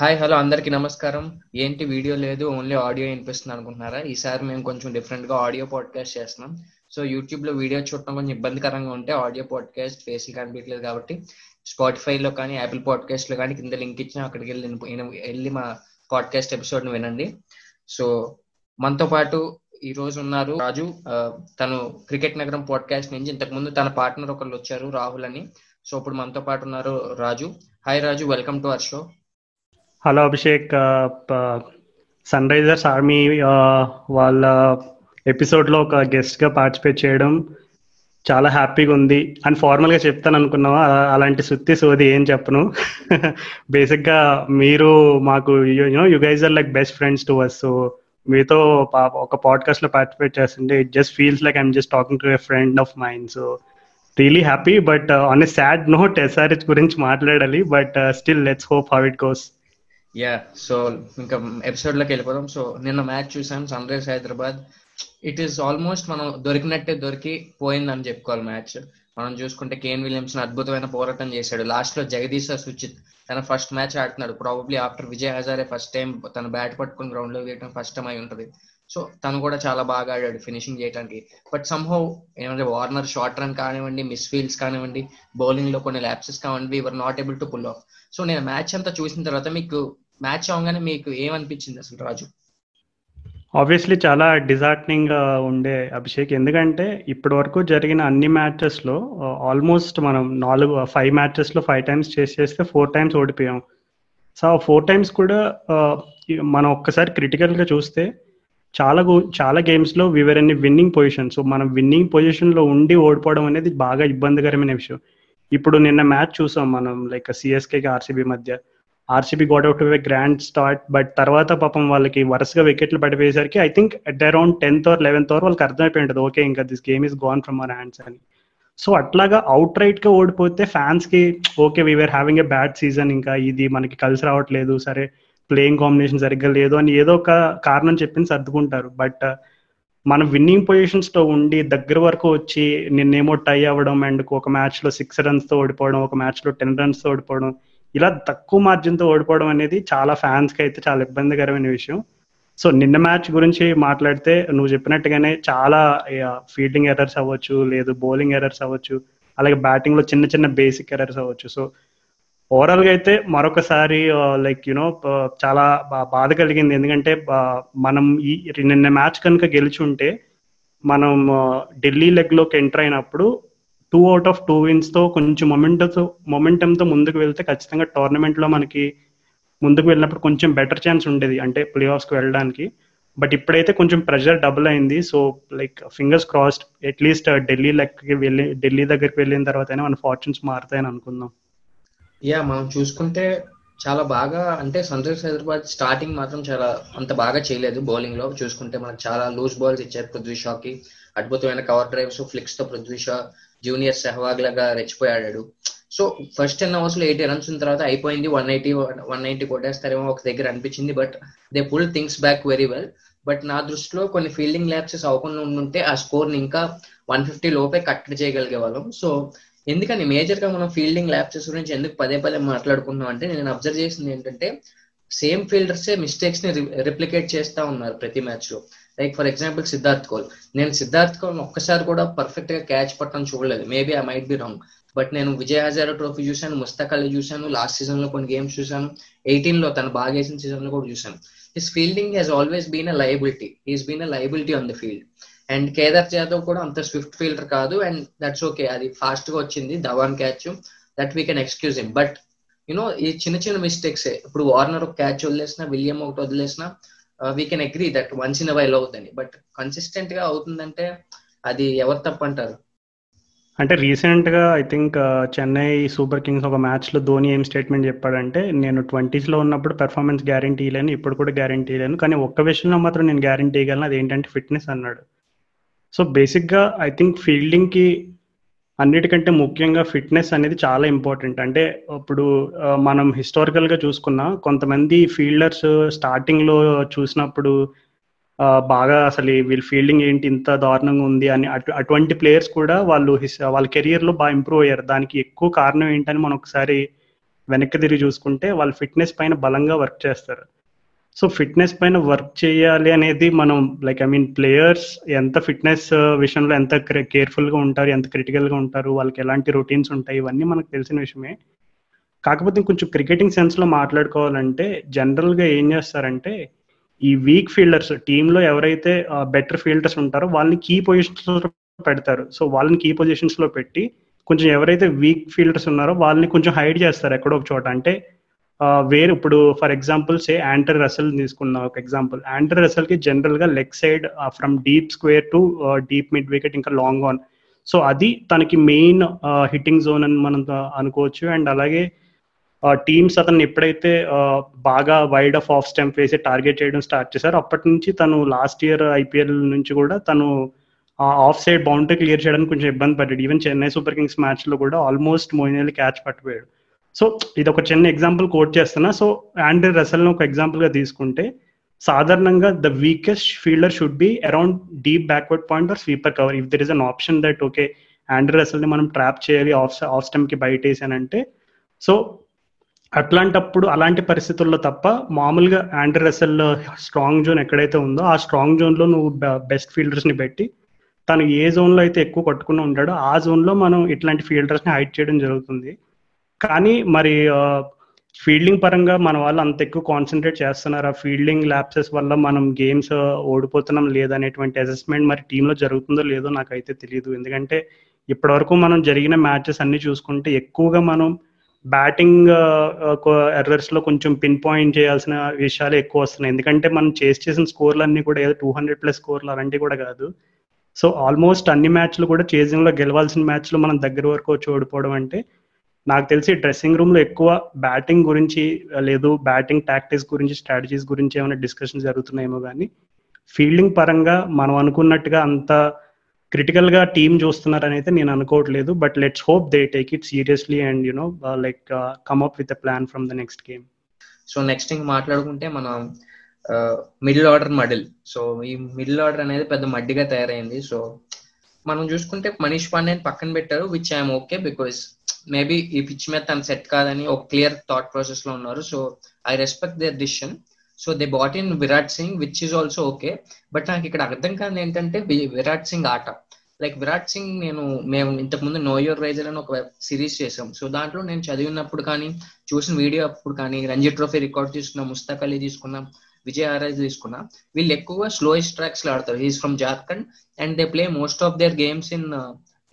Hi hello అందరికీ నమస్కారం. ఏంటి వీడియో లేదు ఓన్లీ ఆడియో వినిపిస్తుంది అనుకుంటున్నారా? ఈసారి మేము కొంచెం డిఫరెంట్గా ఆడియో పాడ్కాస్ట్ చేస్తున్నాం. సో యూట్యూబ్లో వీడియో చూడటం కొంచెం ఇబ్బందికరంగా ఉంటే ఆడియో పాడ్కాస్ట్ ఫేస్ కనిపించలేదు కాబట్టి స్పాటిఫై లో కానీ యాపిల్ పాడ్కాస్ట్లో కానీ కింద లింక్ ఇచ్చిన అక్కడికి వెళ్ళి వెళ్ళి మా పాడ్కాస్ట్ ఎపిసోడ్ని వినండి. సో మనతో పాటు ఈ రోజు ఉన్నారు రాజు. తను క్రికెట్ నగరం పాడ్కాస్ట్ నుంచి ఇంతకు ముందు తన పార్ట్నర్ ఒకళ్ళు వచ్చారు రాహుల్ అని. సో ఇప్పుడు మనతో పాటు ఉన్నారు Raju. Hi Raju welcome to our show hello Abhishek Sunrisers army వాళ్ళ ఎపిసోడ్లో ఒక గెస్ట్గా పార్టిసిపేట్ చేయడం చాలా హ్యాపీగా ఉంది. అని ఫార్మల్గా చెప్తాను అనుకున్నావా? అలాంటి సుత్తి సోది ఏం చెప్పను. బేసిక్గా మీరు మాకు you know you guys are like best friends to us so మీతో ఒక పాడ్కాస్ట్లో పార్టిసిపేట్ చేస్తుంటే it just feels like I'm just talking to a friend of mind so really happy but on a sad note SRH గురించి మాట్లాడాలి but still let's hope how it goes yeah so ఇంకా ఎపిసోడ్లోకి వెళ్ళిపోదాం. So నిన్న match చూసాం Sunrise Hyderabad it is almost మనం దొరికినట్టే దొరికి పోయిందని చెప్పుకోవాలి మ్యాచ్. మనం చూసుకుంటే కేన్ విలియమ్స్ అద్భుతమైన పోరాటం చేశాడు. లాస్ట్లో జగదీశ్ సుచిత్ తన ఫస్ట్ మ్యాచ్ ఆడుతున్నాడు. Probably after Vijay Hazare first time తన బ్యాట్ పట్టుకుని గ్రౌండ్లో వేయడం ఫస్ట్ టైం అయి ఉంటుంది. సో తను కూడా చాలా బాగా ఆడాడు ఫినిషింగ్ చేయడానికి బట్ సమ్హౌ ఏమంటే వార్నర్ షార్ట్ రన్ కానివ్వండి మిస్ ఫీల్డ్స్ కానివ్వండి బౌలింగ్లో కొన్ని ల్యాప్సెస్ కానివ్వండి were not able to pull off so నేను మ్యాచ్ అంతా చూసిన తర్వాత మీకు మ్యాచ్ అవగానే మీకు ఏమనిపించింది అసలు రాజు? ఆబ్వియస్లీ చాలా డిజార్టనింగ్ ఉండే అభిషేక్. ఎందుకంటే ఇప్పటి వరకు జరిగిన అన్ని మ్యాచెస్లో ఆల్మోస్ట్ మనం నాలుగు ఫైవ్ మ్యాచెస్లో ఫైవ్ టైమ్స్ చేసి చేస్తే ఫోర్ టైమ్స్ ఓడిపోయాం. సో ఫోర్ టైమ్స్ కూడా మనం ఒక్కసారి క్రిటికల్గా చూస్తే చాలా చాలా గేమ్స్లో వివర్ అన్ని విన్నింగ్ పొజిషన్ సో మనం విన్నింగ్ పొజిషన్లో ఉండి ఓడిపోవడం అనేది బాగా ఇబ్బందికరమైన విషయం. ఇప్పుడు నిన్న మ్యాచ్ చూసాం మనం లైక్ సిఎస్కేకి ఆర్సీబీ మధ్య. RCB got out a grand start but తర్వాత పాపం వాళ్ళకి వరుసగా వికెట్లు పడిపోయేసరికి I think at around tenth or eleventh over వాళ్ళకి అర్థమైపోయి ఉంటుంది ఓకే ఇంకా this game is gone from our hands అని. సో అట్లాగా అవుట్ రైట్గా ఓడిపోతే ఫ్యాన్స్కి okay we're having a bad season ఇంకా ఇది మనకి కలిసి రావట్లేదు సరే ప్లేయింగ్ కాంబినేషన్ సరిగ్గా లేదు అని ఏదో ఒక కారణం చెప్పి సర్దుకుంటారు. బట్ మనం విన్నింగ్ పొజిషన్స్తో ఉండి దగ్గర వరకు వచ్చి నిన్నేమో టై అవ్వడం అండ్ ఒక మ్యాచ్లో సిక్స్ రన్స్తో ఓడిపోవడం ఒక మ్యాచ్లో టెన్ రన్స్తో ఓడిపోవడం ఇలా తక్కువ మార్జిన్తో ఓడిపోవడం అనేది చాలా ఫ్యాన్స్కి అయితే చాలా ఇబ్బందికరమైన విషయం. సో నిన్న మ్యాచ్ గురించి మాట్లాడితే నువ్వు చెప్పినట్టుగానే చాలా ఫీల్డింగ్ ఎర్రర్స్ అవ్వచ్చు లేదు బౌలింగ్ ఎర్రర్స్ అవ్వచ్చు అలాగే బ్యాటింగ్లో చిన్న చిన్న బేసిక్ ఎర్రర్స్ అవ్వచ్చు. సో ఓవరాల్గా అయితే మరొకసారి లైక్ యునో చాలా బాధ కలిగింది. ఎందుకంటే మనం ఈ నిన్న మ్యాచ్ కనుక గెలిచి ఉంటే మనం ఢిల్లీ లెగ్లోకి ఎంటర్ అయినప్పుడు టూ అవుట్ ఆఫ్ టూ విన్స్తో కొంచెం మొమెంటంతో మొమెంటంతో ముందుకు వెళ్తే ఖచ్చితంగా టోర్నమెంట్లో మనకి ముందుకు వెళ్ళినప్పుడు కొంచెం బెటర్ ఛాన్స్ ఉండేది అంటే ప్లే ఆఫ్స్కి వెళ్ళడానికి. బట్ ఇప్పుడైతే కొంచెం ప్రెషర్ డబుల్ అయింది. So like fingers crossed at least Delhi లెక్కకి వెళ్ళి ఢిల్లీ దగ్గరికి వెళ్ళిన తర్వాత మన ఫార్చ్యూన్స్ మారుతాయని అనుకుందాం. యా మనం చూసుకుంటే చాలా బాగా అంటే సన్ రైజర్స్ హైదరాబాద్ స్టార్టింగ్ మాత్రం చాలా అంత బాగా చేయలేదు బౌలింగ్లో. చూసుకుంటే మనకు చాలా లూజ్ బాల్స్ ఇచ్చారు పృథ్వీ షాకి. అద్భుతమైన కవర్ డ్రైవ్స్ ఫ్లిక్స్తో పృథ్వీ షా జూనియర్ సెహవాగ్ లాగా రెచ్చిపోయాడు సో ఫస్ట్ టెన్ అవర్స్లో ఎయిటీ రన్స్ ఉన్న తర్వాత అయిపోయింది. వన్ ఎయిటీ వన్ నైన్టీ కొట్టేస్తారేమో ఒక దగ్గర అనిపించింది. But they pull things back very well but నా దృష్టిలో కొన్ని ఫీల్డింగ్ ల్యాప్సెస్ అవ్వకుండా ఉంటే ఆ స్కోర్ని ఇంకా వన్ ఫిఫ్టీ లోపే కట్ చేయగలిగే వాళ్ళం సో ఎందుకని మేజర్గా మనం ఫీల్డింగ్ ల్యాప్సెస్ గురించి ఎందుకు పదే పదే మాట్లాడుకుంటున్నాం అంటే నేను అబ్జర్వ్ చేసింది ఏంటంటే సేమ్ ఫీల్డర్సే మిస్టేక్స్ని రిప్లికేట్ చేస్తా ఉన్నారు ప్రతి మ్యాచ్లో. Like for example Siddharth Kaul నేను సిద్ధార్థ్ కోల్ ఒక్కసారి కూడా పర్ఫెక్ట్గా క్యాచ్ పట్టడం చూడలేదు. Maybe I might be wrong but నేను విజయ్ హజారా ట్రోఫీ చూశాను ముస్తక్ అలీ చూశాను లాస్ట్ సీజన్లో కొన్ని గేమ్స్ చూశాను. ఎయిటీన్లో తను బాగా వేసిన సీజన్లో కూడా చూశాను. His fielding he's always been a liability he's been a liability on the field and Kedar Jadhav కూడా అంత స్విఫ్ట్ ఫీల్డర్ కాదు. అండ్ దట్స్ ఓకే అది ఫాస్ట్గా వచ్చింది. Dhawan catch that we can excuse him but you know ఈ చిన్న చిన్న mistakes ఇప్పుడు వార్నర్ ఒక క్యాచ్ వదిలేసిన విలియం ఒకటి వదిలేసిన we can agree that once in while అవుతుంది బట్ కన్సిస్టెంట్గా అవుతుందంటే అది ఎవరు తప్పంటారు అంటే రీసెంట్గా I think Chennai Super Kings ఒక మ్యాచ్లో ధోని ఏం స్టేట్మెంట్ చెప్పాడంటే నేను ట్వంటీస్లో ఉన్నప్పుడు పెర్ఫార్మెన్స్ గ్యారంటీ లేను ఇప్పుడు కూడా గ్యారంటీ లేను కానీ ఒక్క విషయంలో మాత్రం నేను గ్యారంటీ ఇవ్వగలను అది ఏంటంటే ఫిట్నెస్ అన్నాడు. సో బేసిక్గా ఐ థింక్ ఫీల్డింగ్కి అన్నిటికంటే ముఖ్యంగా ఫిట్నెస్ అనేది చాలా ఇంపార్టెంట్. అంటే ఇప్పుడు మనం హిస్టారికల్గా చూసుకున్నా కొంతమంది ఫీల్డర్స్ స్టార్టింగ్లో చూసినప్పుడు బాగా అసలు వీళ్ళ ఫీల్డింగ్ ఏంటి ఇంత దారుణంగా ఉంది అని అటు అటువంటి ప్లేయర్స్ కూడా వాళ్ళు వాళ్ళ కెరియర్లో బాగా ఇంప్రూవ్ అయ్యారు. దానికి ఎక్కువ కారణం ఏంటని మనం ఒకసారి వెనక్కి తిరిగి చూసుకుంటే వాళ్ళు ఫిట్నెస్ పైన బలంగా వర్క్ చేస్తారు. సో ఫిట్నెస్ పైన వర్క్ చేయాలి అనేది మనం లైక్ ఐ మీన్ ప్లేయర్స్ ఎంత ఫిట్నెస్ విషయంలో ఎంత కేర్ఫుల్గా ఉంటారు ఎంత క్రిటికల్గా ఉంటారు వాళ్ళకి ఎలాంటి రొటీన్స్ ఉంటాయి ఇవన్నీ మనకు తెలిసిన విషయమే. కాకపోతే కొంచెం క్రికెటింగ్ సెన్స్లో మాట్లాడుకోవాలంటే జనరల్గా ఏం చేస్తారంటే ఈ వీక్ ఫీల్డర్స్ టీంలో ఎవరైతే బెటర్ ఫీల్డర్స్ ఉంటారో వాళ్ళని కీ పొజిషన్స్ పెడతారు. సో వాళ్ళని కీ పొజిషన్స్లో పెట్టి కొంచెం ఎవరైతే వీక్ ఫీల్డర్స్ ఉన్నారో వాళ్ళని కొంచెం హైడ్ చేస్తారు ఎక్కడో ఒక చోట. అంటే వేరు. ఇప్పుడు for example say Andre Russell తీసుకున్న ఒక ఎగ్జాంపుల్ యాంటర్ రసల్కి జనరల్గా leg side from deep square to deep mid wicket ఇంకా లాంగ్ ఆన్ సో అది తనకి మెయిన్ హిట్టింగ్ జోన్ అని మనం అనుకోవచ్చు. అండ్ అలాగే టీమ్స్ అతను ఎప్పుడైతే బాగా వైడ్ ఆఫ్ ఆఫ్ స్టెంప్ వేసి టార్గెట్ చేయడం స్టార్ట్ చేశారు అప్పటి నుంచి తను లాస్ట్ ఇయర్ ఐపీఎల్ నుంచి కూడా తను ఆఫ్ సైడ్ బౌండరీ క్లియర్ చేయడానికి కొంచెం ఇబ్బంది పడ్డాడు. ఈవెన్ చెన్నై సూపర్ కింగ్స్ మ్యాచ్లో కూడా ఆల్మోస్ట్ మోయినల్ క్యాచ్ పట్టిపోయాడు. సో ఇది ఒక చిన్న ఎగ్జాంపుల్ కోట్ చేస్తున్నా. సో ఆండ్రీ రసల్ని ఒక ఎగ్జాంపుల్గా తీసుకుంటే సాధారణంగా the weakest fielder should be around deep backward point or sweeper cover if there is an option that okay Andre రసల్ని మనం ట్రాప్ చేయాలి ఆఫ్ ఆఫ్ స్టెమ్కి బయట వేసానంటే సో అట్లాంటప్పుడు అలాంటి పరిస్థితుల్లో తప్ప మామూలుగా ఆండ్రీ రసెల్ స్ట్రాంగ్ జోన్ ఎక్కడైతే ఉందో ఆ స్ట్రాంగ్ జోన్లో నువ్వు బెస్ట్ ఫీల్డర్స్ని పెట్టి తను ఏ జోన్లో అయితే ఎక్కువ కొట్టుకుని ఉంటాడో ఆ జోన్లో మనం ఇట్లాంటి ఫీల్డర్స్ని హైట్ చేయడం జరుగుతుంది. కానీ మరి ఫీల్డింగ్ పరంగా మన వాళ్ళు అంత ఎక్కువ కాన్సన్ట్రేట్ చేస్తున్నారు? ఆ ఫీల్డింగ్ ల్యాప్సెస్ వల్ల మనం గేమ్స్ ఓడిపోతున్నాం లేదనేటువంటి అసెస్మెంట్ మరి టీంలో జరుగుతుందో లేదో నాకైతే తెలియదు ఎందుకంటే ఇప్పటివరకు మనం జరిగిన మ్యాచెస్ అన్ని చూసుకుంటే ఎక్కువగా మనం బ్యాటింగ్ ఎర్రర్స్లో కొంచెం పిన్ పాయింట్ చేయాల్సిన విషయాలు ఎక్కువ వస్తున్నాయి. ఎందుకంటే మనం చేసి చేసిన స్కోర్లు అన్ని కూడా ఏదో టూ హండ్రెడ్ ప్లస్ స్కోర్లు అలాంటివి కూడా కాదు. సో ఆల్మోస్ట్ అన్ని మ్యాచ్లు కూడా చేజింగ్లో గెలవాల్సిన మ్యాచ్లు మనం దగ్గర వరకు వచ్చి ఓడిపోవడం అంటే నాకు తెలిసి డ్రెస్సింగ్ రూమ్లో ఎక్కువ బ్యాటింగ్ గురించి లేదు బ్యాటింగ్ టాక్టిక్స్ గురించి స్ట్రాటజీస్ గురించి ఏమైనా డిస్కషన్ జరుగుతున్నాయేమో కానీ ఫీల్డింగ్ పరంగా మనం అనుకున్నట్టుగా అంత క్రిటికల్గా టీమ్ చూస్తున్నారని అయితే నేను అనుకోవట్లేదు. But let's hope they take it seriously and you know like come up with plan from the next game so next ఇంక మాట్లాడుకుంటే మన మిడిల్ ఆర్డర్ మడిల్. సో ఈ మిడిల్ ఆర్డర్ అనేది పెద్ద మడ్డిగా తయారైంది. సో మనం చూసుకుంటే మనీష్ పాండే పక్కన పెట్టారు which I'm okay because maybe ఈ పిచ్ మీద తను సెట్ కాదని ఒక క్లియర్ థాట్ ప్రాసెస్లో ఉన్నారు. So I respect their decision so they brought in Virat Singh which is also okay but నాకు ఇక్కడ అర్థం కాదు ఏంటంటే విరాట్ సింగ్ ఆట. లైక్ విరాట్ సింగ్ నేను మేము ఇంతకుముందు నో యువర్ రైజర్ అని ఒక సిరీస్ చేసాం సో దాంట్లో నేను చదివినప్పుడు కానీ చూసిన వీడియో అప్పుడు కానీ రంజీ ట్రోఫీ రికార్డ్ తీసుకున్నాం ముస్తాక్ అలీ తీసుకున్నాం విజయ్ ఆర్ఎస్ తీసుకున్నా. వీళ్ళు ఎక్కువగా స్లోయెస్ట్ ట్రాక్స్లో ఆడతారు. He's from Jharkhand and they play most of their games in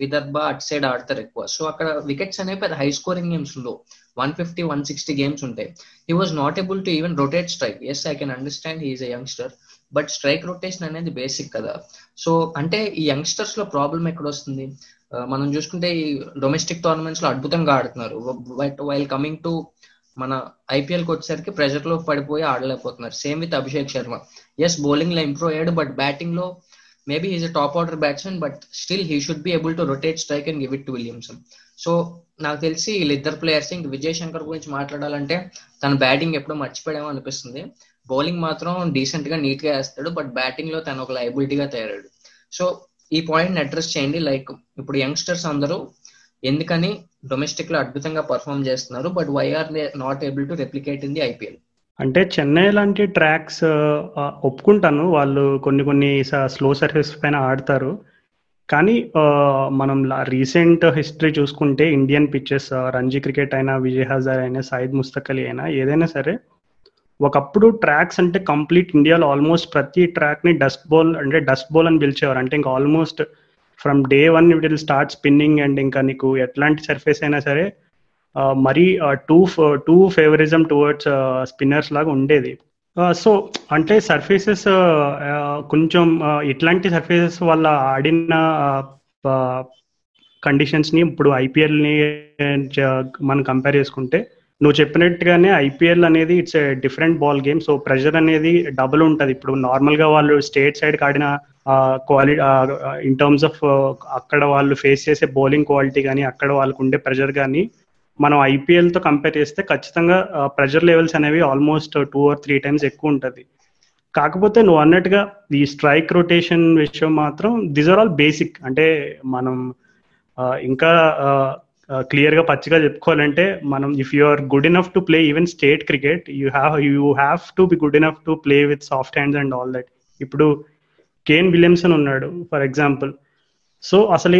Vidarbha that side ఆడతారు ఎక్కువ. సో అక్కడ వికెట్స్ అనేవి పెద్ద హై స్కోరింగ్ గేమ్స్ ఉండవు. One fifty one sixty games ఉంటాయి. He was not able to even rotate strike yes I can understand he's a youngster but strike rotation అనేది basic కదా. So అంటే ఈ యంగ్స్టర్స్లో ప్రాబ్లం ఎక్కడ వస్తుంది uh, మనం చూసుకుంటే ఈ డొమెస్టిక్ టోర్నమెంట్స్లో అద్భుతంగా ఆడుతున్నారు. బట్ వైల్ కమింగ్ టు మన ఐపీఎల్కి వచ్చేసరికి ప్రెషర్లో పడిపోయి ఆడలేకపోతున్నారు. Same with Abhishek Sharma. Yes బౌలింగ్లో ఇంప్రూవ్ అయ్యాడు బట్ బ్యాటింగ్లో maybe is a top order batsmen but still he should be able to rotate strike and give it to Williamson so నాకు తెలిసి వీళ్ళిద్దరు ప్లేయర్స్ ఇంక విజయ్ శంకర్ గురించి మాట్లాడాలంటే తన బ్యాటింగ్ ఎప్పుడో మర్చిపోయామో అనిపిస్తుంది. బౌలింగ్ మాత్రం డీసెంట్గా నీట్గా వేస్తాడు బట్ బ్యాటింగ్లో తను ఒక లైబిలిటీగా తయారాడు. సో ఈ పాయింట్ అడ్రస్ చేయండి. లైక్ ఇప్పుడు యంగ్స్టర్స్ అందరూ ఎందుకని డొమెస్టిక్లో అద్భుతంగా పర్ఫామ్ చేస్తున్నారు but why are they not able to replicate in the IPL అంటే చెన్నై లాంటి ట్రాక్స్ ఒప్పుకుంటాను. వాళ్ళు కొన్ని కొన్ని స్లో సర్ఫేస్ పైన ఆడతారు. కానీ మనం రీసెంట్ హిస్టరీ చూసుకుంటే ఇండియన్ పిచ్చెస్ రంజీ క్రికెట్ అయినా విజయ్ హజార్ అయినా సాయిద్ ముస్తకలి అయినా ఏదైనా సరే ఒకప్పుడు ట్రాక్స్ అంటే కంప్లీట్ ఇండియాలో ఆల్మోస్ట్ ప్రతి ట్రాక్ని డస్ట్ బౌల్ అంటే డస్ట్ బౌల్ అని పిలిచేవారు. అంటే ఇంకా almost from day one it will start spinning and ఇంకా నీకు ఎట్లాంటి సర్ఫేస్ అయినా సరే మరీ too too favouritism towards spinners లాగా ఉండేది. సో అంటే సర్ఫేసెస్ కొంచెం ఇట్లాంటి సర్ఫేసెస్ వల్ల ఆడిన కండిషన్స్ని ఇప్పుడు ఐపీఎల్ని మనం కంపేర్ చేసుకుంటే నువ్వు చెప్పినట్టుగానే ఐపీఎల్ అనేది it's different ball game. So pressure అనేది డబుల్ ఉంటుంది. ఇప్పుడు నార్మల్గా వాళ్ళు స్టేట్ సైడ్కి ఆడిన క్వాలిటీ ఇన్ టర్మ్స్ ఆఫ్ అక్కడ వాళ్ళు ఫేస్ చేసే బౌలింగ్ క్వాలిటీ కానీ అక్కడ వాళ్ళకు ఉండే ప్రెషర్ కానీ మనం ఐపీఎల్తో కంపేర్ చేస్తే ఖచ్చితంగా ప్రెషర్ లెవెల్స్ అనేవి almost two or three times ఎక్కువ ఉంటుంది. కాకపోతే నువ్వు అన్నట్టుగా ఈ స్ట్రైక్ రొటేషన్ విషయం మాత్రం దిస్ ఆర్ ఆల్ బేసిక్ అంటే మనం ఇంకా క్లియర్గా పచ్చిగా చెప్పుకోవాలంటే మనం if you are good enough to play even state cricket you have you have to be good enough to play with soft hands and all that ఇప్పుడు కేన్ విలియమ్సన్ ఉన్నాడు for example so అసలు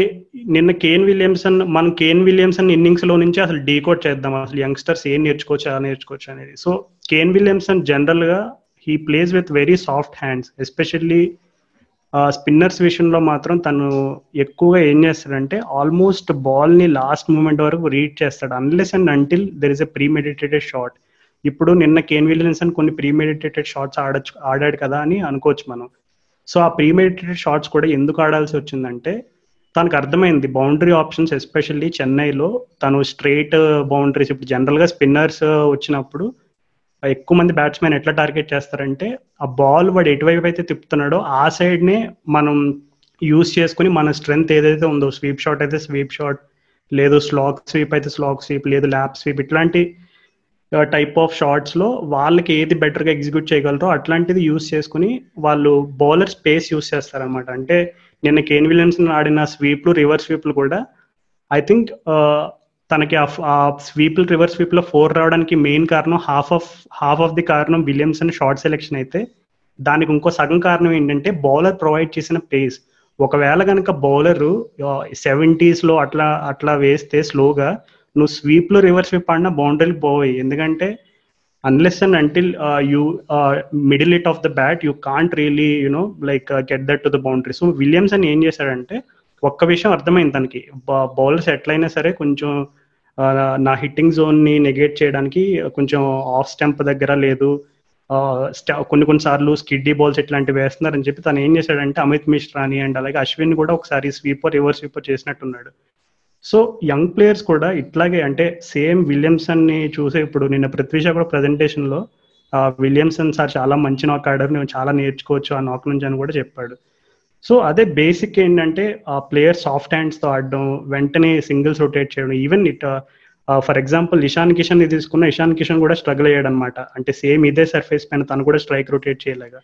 నిన్న Kane Williamson మనం Kane Williamson ఇన్నింగ్స్లో నుంచి అసలు decode చేద్దాం. అసలు యంగ్స్టర్స్ ఏం నేర్చుకోవచ్చు ఎలా నేర్చుకోవచ్చు అనేది. సో కేన్ విలియమ్సన్ జనరల్గా he plays with very soft hands especially spinners విషయంలో మాత్రం తను ఎక్కువగా ఏం చేస్తాడంటే ఆల్మోస్ట్ బాల్ని లాస్ట్ మూమెంట్ వరకు రీడ్ చేస్తాడు. Unless and until there is a premeditated shot ఇప్పుడు నిన్న కేన్ విలియమ్సన్ కొన్ని ప్రీమెడిటేటెడ్ షాట్స్ ఆడచ్చు ఆడాడు కదా అని అనుకోవచ్చు మనం. సో ఆ ప్రీమెడిటేటెడ్ షాట్స్ కూడా ఎందుకు ఆడాల్సి వచ్చిందంటే తనకు అర్థమైంది బౌండరీ ఆప్షన్స్ ఎస్పెషల్లీ చెన్నైలో తను స్ట్రైట్ బౌండరీస్ ఇప్పుడు జనరల్గా స్పిన్నర్స్ వచ్చినప్పుడు ఎక్కువ మంది బ్యాట్స్మెన్ ఎట్లా టార్గెట్ చేస్తారంటే ఆ బాల్ వాడు ఎటువైపు అయితే తిప్పుతున్నాడో ఆ సైడ్నే మనం యూస్ చేసుకుని మన స్ట్రెంగ్త్ ఏదైతే ఉందో స్వీప్ షాట్ అయితే స్వీప్ షాట్ లేదు స్లాక్ స్వీప్ అయితే స్లాక్ స్వీప్ లేదు ల్యాప్ స్వీప్ ఇట్లాంటి టైప్ ఆఫ్ షార్ట్స్లో వాళ్ళకి ఏది బెటర్గా ఎగ్జిక్యూట్ చేయగలరో అట్లాంటిది యూస్ చేసుకుని వాళ్ళు బౌలర్ స్పేస్ యూస్ చేస్తారనమాట అంటే నిన్న కేన్ విలియమ్స్ ఆడిన స్వీప్లు రివర్స్ స్వీప్లు కూడా ఐ థింక్ తనకి ఆ స్వీప్లు రివర్స్ స్వీప్లో ఫోర్ రావడానికి మెయిన్ కారణం half of half of the కారణం విలియమ్స్ అని షార్ట్ సెలెక్షన్ అయితే. దానికి ఇంకో సగం కారణం ఏంటంటే బౌలర్ ప్రొవైడ్ చేసిన పేస్ ఒకవేళ కనుక బౌలర్ సెవెంటీస్లో అట్లా అట్లా వేస్తే స్లోగా నువ్వు స్వీప్లో రివర్స్ స్వీప్ ఆడినా బౌండరీలు పోయి ఎందుకంటే unless and until you middle it off the bat you can't really you know like get that to the boundary so Williams అని ఏం చేశాడంటే ఒక్క విషయం అర్థమైంది తనకి. బౌలర్స్ ఎట్లయినా సరే కొంచెం uh, నా హిట్టింగ్ జోన్ని నెగేట్ చేయడానికి కొంచెం ఆఫ్ స్టెంప్ దగ్గర లేదు. Uh, కొన్ని కొన్ని సార్లు స్కిడ్డీ బాల్స్ ఇట్లాంటివి వేస్తున్నారని చెప్పి తను ఏం చేశాడంటే అమిత్ మిశ్రాని అండ్ అలాగే అశ్విన్ కూడా ఒకసారి స్వీపర్ రివర్స్ స్వీపర్ చేసినట్టున్నాడు. సో యంగ్ ప్లేయర్స్ కూడా ఇట్లాగే అంటే సేమ్ విలియమ్సన్ని చూసే ఇప్పుడు నిన్న పృథ్వీష కూడా ప్రెజెంటేషన్లో విలియమ్సన్ సార్ చాలా మంచి నాక్ ఆడారు నేను చాలా నేర్చుకోవచ్చు ఆ నాక్ నుంచి అని కూడా చెప్పాడు. సో అదే బేసిక్ ఏంటంటే ఆ ప్లేయర్ సాఫ్ట్ హ్యాండ్స్తో ఆడడం వెంటనే సింగిల్స్ రొటేట్ చేయడం even it for example Ishan కిషన్ని తీసుకున్న ఇషాన్ కిషన్ కూడా స్ట్రగుల్ అయ్యాడు అనమాట అంటే సేమ్ ఇదే సర్ఫేస్ పైన తను కూడా స్ట్రైక్ రొటేట్ చేయలేగా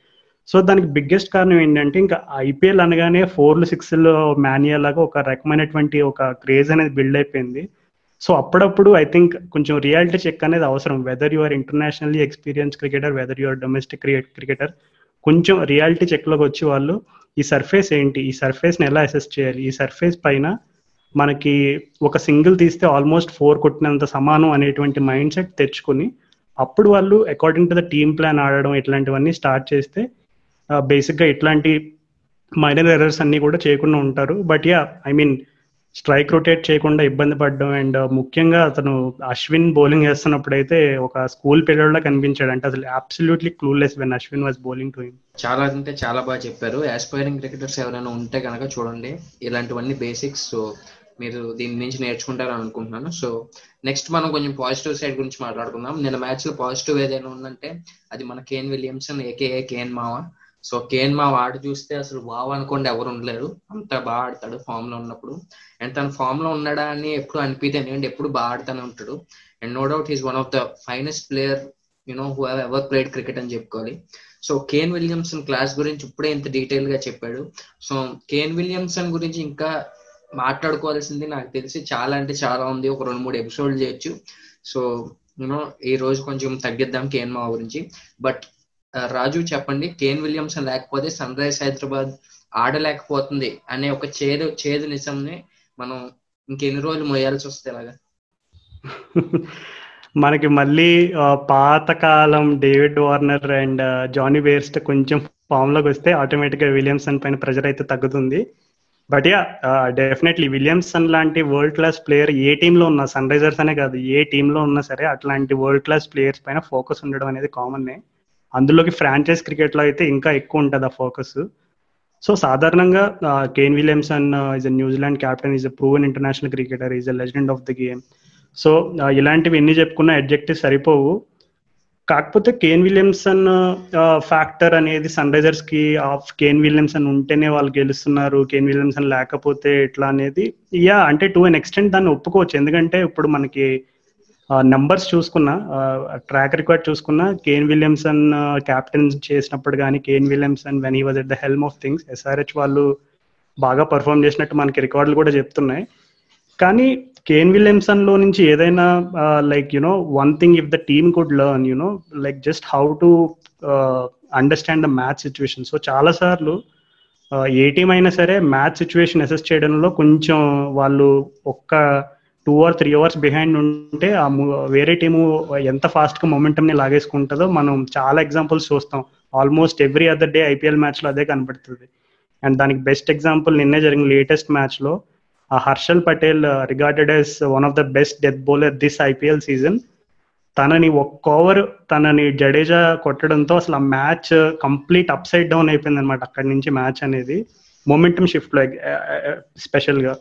సో దానికి బిగ్గెస్ట్ కారణం ఏంటంటే ఇంకా ఐపీఎల్ అనగానే ఫోర్లు సిక్స్లు మాన్యా లాగా ఒక రకమైనటువంటి ఒక క్రేజ్ అనేది బిల్డ్ అయిపోయింది. సో అప్పుడప్పుడు ఐ థింక్ కొంచెం రియాలిటీ చెక్ అనేది అవసరం. Whether your internationally experience cricketer whether your domestic cricketer కొంచెం రియాలిటీ చెక్లోకి వచ్చి వాళ్ళు ఈ సర్ఫేస్ ఏంటి? ఈ సర్ఫేస్ని ఎలా అసెస్ చేయాలి? ఈ సర్ఫేస్ పైన మనకి ఒక సింగిల్ తీస్తే ఆల్మోస్ట్ ఫోర్ కొట్టినంత సమానం అనేటువంటి మైండ్ సెట్ తెచ్చుకుని అప్పుడు వాళ్ళు according to the team plan ఆడడం ఇట్లాంటివన్నీ స్టార్ట్ చేస్తే Uh, బేసిక్గా ఇట్లాంటి మైనర్ ఎర్రర్స్ అన్ని కూడా చేయకుండా ఉంటారు. But yeah I mean strike rotate చేయకుండా ఇబ్బంది పడడం అండ్ uh, ముఖ్యంగా అతను అశ్విన్ బౌలింగ్ చేస్తున్నప్పుడు అయితే ఒక స్కూల్ పిల్లల్లో కనిపించాడు అంటే అసలు absolutely clueless when Ashwin was bowling to him చాలా అంటే చాలా బాగా చెప్పారు. ఆస్పైరింగ్ క్రికెటర్స్ ఎవరైనా ఉంటే కనుక చూడండి. ఇలాంటివన్నీ బేసిక్స్ సో మీరు దీని నుంచి నేర్చుకుంటారని అనుకుంటున్నాను. సో నెక్స్ట్ మనం కొంచెం పాజిటివ్ సైడ్ గురించి మాట్లాడుకుందాం. నిన్న మ్యాచ్లో పాజిటివ్ ఏదైనా ఉందంటే అది మన కేన్ విలియమ్సన్ ఏకేఏ కేన్ మావా సో కేన్ మా ఆట చూస్తే అసలు వావ్ అనుకోండి ఎవరు ఉండలేరు. అంత బాగా ఆడతాడు ఫామ్లో ఉన్నప్పుడు. అండ్ తన ఫామ్లో ఉన్నాడా అని ఎప్పుడు అనిపితే ఎందుకంటే ఎప్పుడు బాగా ఆడుతూనే ఉంటాడు. And no doubt is one of the finest player you know who have ever played cricket అని చెప్పుకోవాలి. సో కేన్ విలియమ్సన్ క్లాస్ గురించి ఇప్పుడే ఇంత డీటెయిల్గా చెప్పాడు. సో కేన్ విలియమ్సన్ గురించి ఇంకా మాట్లాడుకోవాల్సింది నాకు తెలిసి చాలా అంటే చాలా ఉంది. ఒక రెండు మూడు ఎపిసోడ్లు చేయొచ్చు. సో యూనో ఈ రోజు కొంచెం తగ్గిద్దాం కేన్ మా గురించి. బట్ రాజు చెప్పండి కేన్ విలియమ్సన్ లేకపోతే సన్ రైజ్ హైదరాబాద్ ఆడలేకపోతుంది అనే ఒక చేదు చేదు నిజంని మనం ఇంకెన్ని రోజులు మోయాల్సి వస్తే అలాగా మనకి మళ్ళీ పాతకాలం David Warner and Jonny Bairstow కొంచెం ఫామ్లోకి వస్తే ఆటోమేటిక్గా విలియమ్సన్ పైన ప్రెజర్ అయితే తగ్గుతుంది. బట్ యా డెఫినెట్లీ విలియమ్సన్ లాంటి వరల్డ్ క్లాస్ ప్లేయర్ ఏ టీంలో ఉన్నా సన్ రైజర్స్ అనే కాదు ఏ టీంలో ఉన్నా సరే అట్లాంటి వరల్డ్ క్లాస్ ప్లేయర్స్ పైన ఫోకస్ ఉండడం అనేది కామన్ అందులోకి ఫ్రాంచైజ్ క్రికెట్లో అయితే ఇంకా ఎక్కువ ఉంటుంది ఆ ఫోకస్ సో సాధారణంగా Kane Williamson is a New Zealand captain is a proven international cricketer is a legend of the game so ఇలాంటివి ఎన్ని చెప్పుకున్న అడ్జెక్టివ్ సరిపోవు. కాకపోతే కేన్ విలియమ్సన్ ఫ్యాక్టర్ అనేది సన్ రైజర్స్కి ఆఫ్ కేన్ విలియమ్సన్ ఉంటేనే వాళ్ళు గెలుస్తున్నారు. కేన్ విలియమ్సన్ లేకపోతే ఇట్లా అనేది యా అంటే టు అన్ ఎక్స్టెంట్ దాన్ని ఒప్పుకోవచ్చు. ఎందుకంటే ఇప్పుడు మనకి నంబర్స్ చూసుకున్నా ట్రాక్ రికార్డ్ చూసుకున్నా కేన్ విలియమ్సన్ క్యాప్టెన్ చేసినప్పుడు కానీ Kane Williamson when he was at the helm of things SRH వాళ్ళు బాగా పర్ఫామ్ చేసినట్టు మనకి రికార్డులు కూడా చెప్తున్నాయి. కానీ కేన్ విలియమ్సన్లో నుంచి ఏదైనా like you know one thing if the team could learn you know like just how to understand the match situation so చాలా సార్లు ఏ టీం అయినా సరే మ్యాచ్ సిచ్యువేషన్ అసెస్ చేయడంలో కొంచెం వాళ్ళు ఒక్క two or three hours behind ఉంటే ఆ వేరే టీము ఎంత ఫాస్ట్గా మొమెంటమ్ని లాగేసుకుంటుందో మనం చాలా ఎగ్జాంపుల్స్ చూస్తాం. Almost every other day IPL మ్యాచ్లో అదే కనపడుతుంది. అండ్ దానికి బెస్ట్ ఎగ్జాంపుల్ నిన్నే జరిగిన లేటెస్ట్ మ్యాచ్లో ఆ Harshal Patel regarded as one of the best death bowler this IPL season తనని ఒక్క ఓవర్ తనని జడేజా కొట్టడంతో అసలు ఆ match complete up side down అయిపోయింది అనమాట అక్కడి నుంచి మ్యాచ్ అనేది. మొమెంటమ్ షిఫ్ట్లో స్పెషల్గా.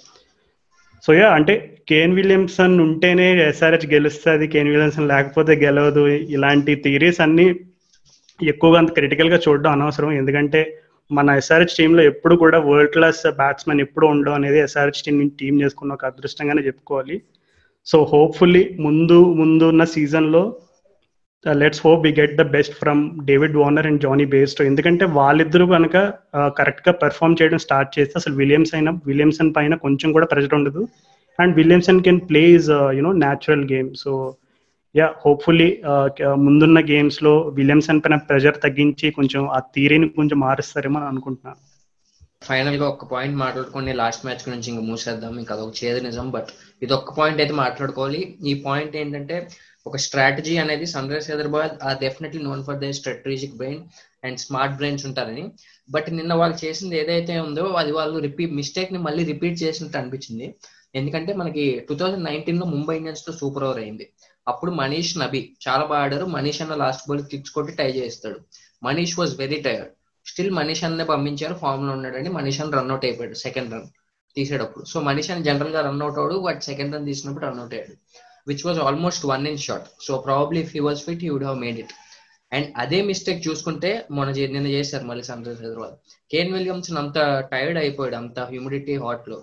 సో యా అంటే కేన్ విలియమ్సన్ ఉంటేనే ఎస్ఆర్హెచ్ గెలుస్తుంది కేన్ విలియమ్సన్ లేకపోతే గెలవదు. ఇలాంటి థియరీస్ అన్ని ఎక్కువగా అంత క్రిటికల్గా చూడడం అనవసరం. ఎందుకంటే మన ఎస్ఆర్హెచ్ టీంలో ఎప్పుడు కూడా వరల్డ్ క్లాస్ బ్యాట్స్మెన్ ఎప్పుడు ఉండడం అనేది ఎస్ఆర్హెచ్ టీం టీం చేసుకున్న ఒక అదృష్టంగానే చెప్పుకోవాలి. సో హోప్ఫుల్లీ ముందు ముందున్న సీజన్లో let's hope we get the best from David Warner and Jonny Bairstow ఎందుకంటే వాళ్ళిద్దరూ కనుక కరెక్ట్గా పెర్ఫామ్ చేయడం స్టార్ట్ చేస్తే అసలు విలియమ్స్ అయినా విలియమ్సన్ పైన కొంచెం కూడా ప్రెజర్ ఉండదు. And Williamson can plays you know natural game so yeah hopefully ముందున్న గేమ్స్లో విలియమ్సన్ పైన ప్రెజర్ తగ్గించి కొంచెం ఆ థీరీని కొంచెం మారుస్తారేమో అని అనుకుంటున్నాను. ఫైనల్గా ఒక పాయింట్ మాట్లాడుకొని లాస్ట్ మ్యాచ్ గురించి ఇంకా మూసేద్దాం. ఇంకా అదొక చేదు నిజం బట్ ఇది ఒక్క పాయింట్ అయితే మాట్లాడుకోవాలి. ఈ పాయింట్ ఏంటంటే ఒక స్ట్రాటజీ అనేది Sunrisers Hyderabad are definitely known for the strategic brain and smart brains ఉంటారని. బట్ నిన్న వాళ్ళు చేసింది ఏదైతే ఉందో అది వాళ్ళు రిపీట్ మిస్టేక్ని మళ్ళీ రిపీట్ చేసినట్టు అనిపించింది. ఎందుకంటే మనకి టూ థౌజండ్ నైన్టీన్లో ముంబై ఇండియన్స్తో సూపర్ ఓవర్ అయింది. అప్పుడు మనీష్ నబీ చాలా బాగా ఆడారు. మనీష్ అన్న లాస్ట్ బాల్ కిక్స్ కొట్టి టై చేస్తాడు. Manish was very tired still Manish అన్నే పంపించారు ఫామ్లో ఉన్నాడని మనీష్ అని రన్అట్ అయిపోయాడు సెకండ్ రన్ తీసేటప్పుడు. సో మనీష్ అని జనరల్గా రన్అట్ అవడు బట్ సెకండ్ రన్ తీసినప్పుడు రన్అట్ అయ్యాడు. Which was almost one in short so probably if he was fit he would have made it and అదే మిస్టేక్ చూసుకుంటే మన నిన్న చేశారు మళ్ళీ sun rise Hyderabad. Kane Williamson అంత టైర్డ్ అయిపోయాడు అంత humidity హాట్లో.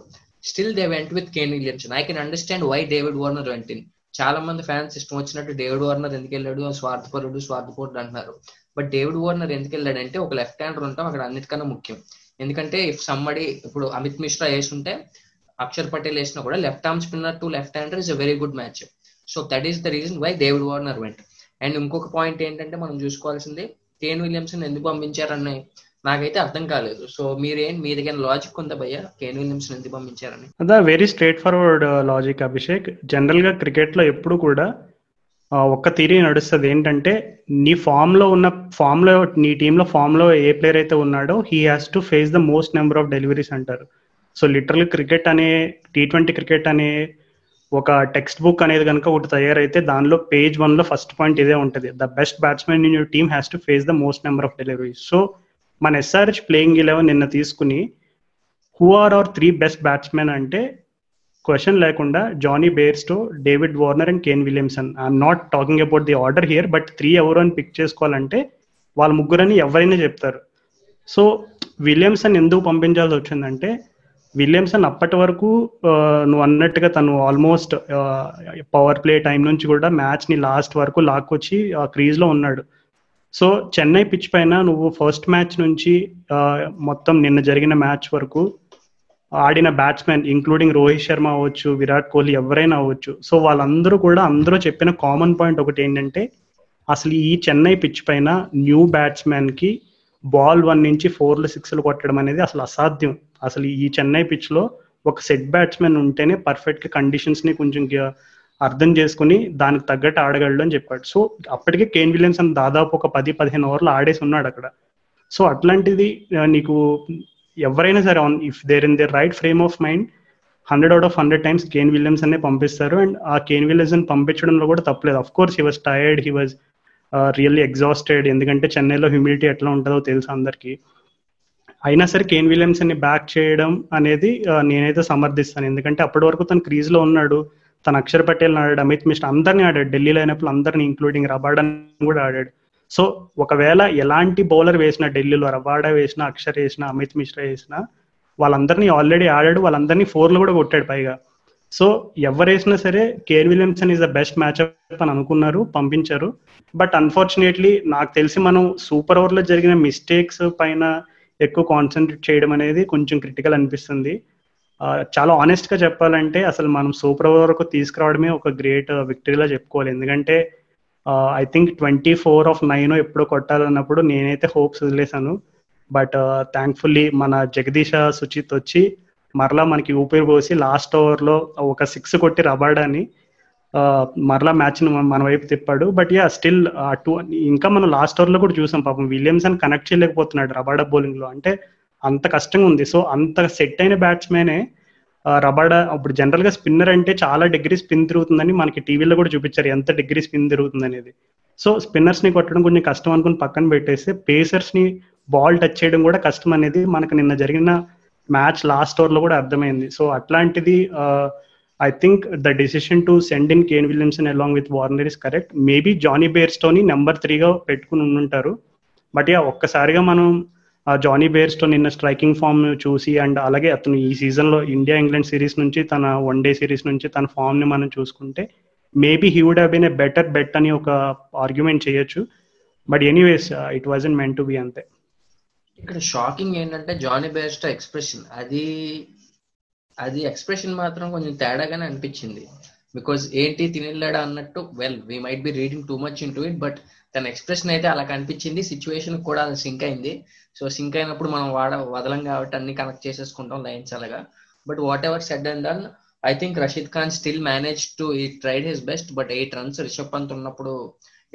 Still they went with Kane Williamson I can understand why David Warner went in చాలా మంది ఫ్యాన్స్ ఇష్టం వచ్చినట్టు డేవిడ్ వార్నర్ ఎందుకు వెళ్ళాడు స్వార్థపరుడు స్వార్థపరుడు అంటున్నారు. బట్ డేవిడ్ వార్నర్ ఎందుకు వెళ్ళాడంటే ఒక లెఫ్ట్ హ్యాండర్ ఉంటాం అక్కడ అన్నిటికన్నా ముఖ్యం. ఎందుకంటే ఇఫ్ సమ్మడి ఇప్పుడు అమిత్ మిశ్రా వేసుంటే అక్షర్ పటేల్ వేసినా కూడా left arm spinner to left hander is a very good match so that is the reason why David Warner went and ఇంకొక పాయింట్ ఏంటంటే మనం చూసుకోవాల్సింది కేన్ విలియమ్సన్ ఎందుకు పంపించారని నాకైతే అర్థం కాలేదు. సో మీరేం మీ దగ్గర లాజిక్ ఉందా భయ్యా? కేన్ విలియమ్సన్ ఎందుకు పంపించారని? అదా very straightforward logic Abhishek. జనరల్గా క్రికెట్లో ఎప్పుడు కూడా ఒక్క థీరీ నడుస్తుంది. ఏంటంటే నీ ఫామ్లో ఉన్న ఫామ్లో నీ టీంలో ఫామ్లో ఏ ప్లేయర్ అయితే ఉన్నాడో he has to face the most number of deliveries అంటారు. సో లిటరల్ క్రికెట్ అనే టీ ట్వంటీ క్రికెట్ అనే ఒక టెక్స్ట్ బుక్ అనేది కనుక ఒకటి తయారైతే దానిలో పేజ్ వన్లో ఫస్ట్ పాయింట్ ఇదే ఉంటుంది. The best batsmen in your team has to face the most number of deliveries so మన ఎస్ఆర్హెచ్ ప్లేయింగ్ ఇలెవెన్ నిన్న తీసుకుని who are our three best batsmen అంటే క్వశ్చన్ లేకుండా Jonny Bairstow David Warner and Kane Williamson I'm not talking about the order here but three ఎవరు అని pick చేసుకోవాలంటే వాళ్ళ ముగ్గురని ఎవరైనా చెప్తారు. సో విలియమ్సన్ ఎందుకు పంపించాల్సి వచ్చిందంటే విలియమ్సన్ అప్పటి వరకు నువ్వు అన్నట్టుగా తను ఆల్మోస్ట్ పవర్ ప్లే టైం నుంచి కూడా మ్యాచ్ని లాస్ట్ వరకు లాక్కొచ్చి క్రీజ్లో ఉన్నాడు. సో చెన్నై పిచ్ పైన నువ్వు ఫస్ట్ మ్యాచ్ నుంచి మొత్తం నిన్న జరిగిన మ్యాచ్ వరకు ఆడిన బ్యాట్స్మెన్ ఇంక్లూడింగ్ రోహిత్ శర్మ అవ్వచ్చు విరాట్ కోహ్లీ ఎవరైనా అవ్వచ్చు. సో వాళ్ళందరూ కూడా అందరూ చెప్పిన కామన్ పాయింట్ ఒకటి ఏంటంటే అసలు ఈ చెన్నై పిచ్ పైన న్యూ బ్యాట్స్మెన్కి బాల్ వన్ నుంచి ఫోర్లు సిక్స్లు కొట్టడం అనేది అసలు అసాధ్యం. అసలు ఈ చెన్నై పిచ్లో ఒక సెట్ బ్యాట్స్మెన్ ఉంటేనే పర్ఫెక్ట్ కండిషన్స్ని కొంచెం అర్థం చేసుకుని దానికి తగ్గట్టు ఆడగలడు అని చెప్పాడు. సో అప్పటికే కేన్ విలియమ్స్ అని దాదాపు ఒక పది పదిహేను ఓవర్లు ఆడేసి ఉన్నాడు అక్కడ. సో అట్లాంటిది నీకు ఎవరైనా సరే on if they're in their right frame of mind hundred out of hundred times Kane Williams అనే పంపిస్తారు. అండ్ ఆ కేన్ విలియమ్సన్ పంపించడంలో కూడా తప్పలేదు. Of course he was tired he was really exhausted ఎందుకంటే చెన్నైలో హ్యూమిడిటీ ఎట్లా ఉంటుందో తెలుసు అందరికీ. అయినా సరే కేన్ విలియమ్స్ని బ్యాక్ చేయడం అనేది నేనైతే సమర్థిస్తాను. ఎందుకంటే అప్పటి వరకు తను క్రీజ్లో ఉన్నాడు. తన అక్షర్ పటేల్ ఆడాడు అమిత్ మిశ్రా అందరినీ ఆడాడు. ఢిల్లీలో అయినప్పుడు అందరినీ ఇంక్లూడింగ్ రబాడన్ కూడా ఆడాడు. సో ఒకవేళ ఎలాంటి బౌలర్ వేసినా ఢిల్లీలో రబాడా వేసినా అక్షర్ వేసినా అమిత్ మిశ్రా వేసినా వాళ్ళందరినీ ఆల్రెడీ ఆడాడు. వాళ్ళందరినీ ఫోర్లు కూడా కొట్టాడు పైగా. సో ఎవరు వేసినా సరే Kane Williamson is the best matchup అని అనుకున్నారు పంపించారు. బట్ అన్ఫార్చునేట్లీ నాకు తెలిసి మనం సూపర్ ఓవర్లో జరిగిన మిస్టేక్స్ పైన ఎక్కువ కాన్సన్ట్రేట్ చేయడం అనేది కొంచెం క్రిటికల్ అనిపిస్తుంది. చాలా ఆనెస్ట్గా చెప్పాలంటే అసలు మనం సూపర్ ఓవర్ వరకు తీసుకురావడమే ఒక గ్రేట్ విక్టరీలా చెప్పుకోవాలి. ఎందుకంటే I think twenty four of nine ఎప్పుడో కొట్టాలన్నప్పుడు నేనైతే హోప్స్ వదిలేశాను. బట్ థ్యాంక్ఫుల్లీ మన జగదీష సుచిత్ వచ్చి మరలా మనకి ఊపిరి పోసి లాస్ట్ ఓవర్లో ఒక సిక్స్ కొట్టి రబాడాని మరలా మ్యాచ్ మన వైపు తిప్పాడు. బట్ యా స్టిల్ టూ ఇంకా మనం లాస్ట్ ఓవర్లో కూడా చూసాం పాపం. విలియమ్సన్ కనెక్ట్ చేయలేకపోతున్నాడు రబాడా బౌలింగ్లో. అంటే అంత కష్టంగా ఉంది. సో అంత సెట్ అయిన బ్యాట్స్మెనే రబాడా ఇప్పుడు జనరల్గా స్పిన్నర్ అంటే చాలా డిగ్రీ స్పిన్ తిరుగుతుందని మనకి టీవీలో కూడా చూపించారు. ఎంత డిగ్రీ స్పిన్ తిరుగుతుంది అనేది సో స్పిన్నర్స్ని కొట్టడం కొంచెం కష్టం అనుకుని పక్కన పెట్టేస్తే పేసర్స్ని బాల్ టచ్ చేయడం కూడా కష్టం అనేది మనకు నిన్న జరిగిన మ్యాచ్ లాస్ట్ ఓవర్లో కూడా అర్థమైంది. సో అట్లాంటిది I think the decision to send in Kane Williamson along with Warner is correct maybe Jonny బేర్స్టోని number త్రీగా పెట్టుకుని ఉండుంటారు. బట్ యా ఒక్కసారిగా మనం జానీ బేర్స్టో నిన్న స్ట్రైకింగ్ ఫామ్ చూసి అండ్ అలాగే అతను ఈ సీజన్లో ఇండియా ఇంగ్లాండ్ సిరీస్ నుంచి తన వన్ డే సిరీస్ నుంచి తన ఫామ్ని మనం చూసుకుంటే maybe he would have been a better bet అని ఒక ఆర్గ్యుమెంట్ చేయొచ్చు. But anyways it was meant to be అంతే. ఇక్కడ షాకింగ్ ఏంటంటే జానీ బేర్స్టో ఎక్స్ప్రెషన్ అది అది ఎక్స్ప్రెషన్ మాత్రం కొంచెం తేడాగానే అనిపించింది. బికాజ్ ఏంటి తినలేడా అన్నట్టు well we might be reading too much into it but తన ఎక్స్ప్రెషన్ అయితే అలా కనిపించింది. సిచ్యువేషన్ కూడా అది సింక్ అయింది. సో సింక్ అయినప్పుడు మనం వాడ వదలం కాబట్టి అన్ని కనెక్ట్ చేసేసుకుంటాం లైన్స్ అలాగా. But whatever said and done I think Rashid Khan still manage to he tried his best but eight runs Rishabh Pant ఉన్నప్పుడు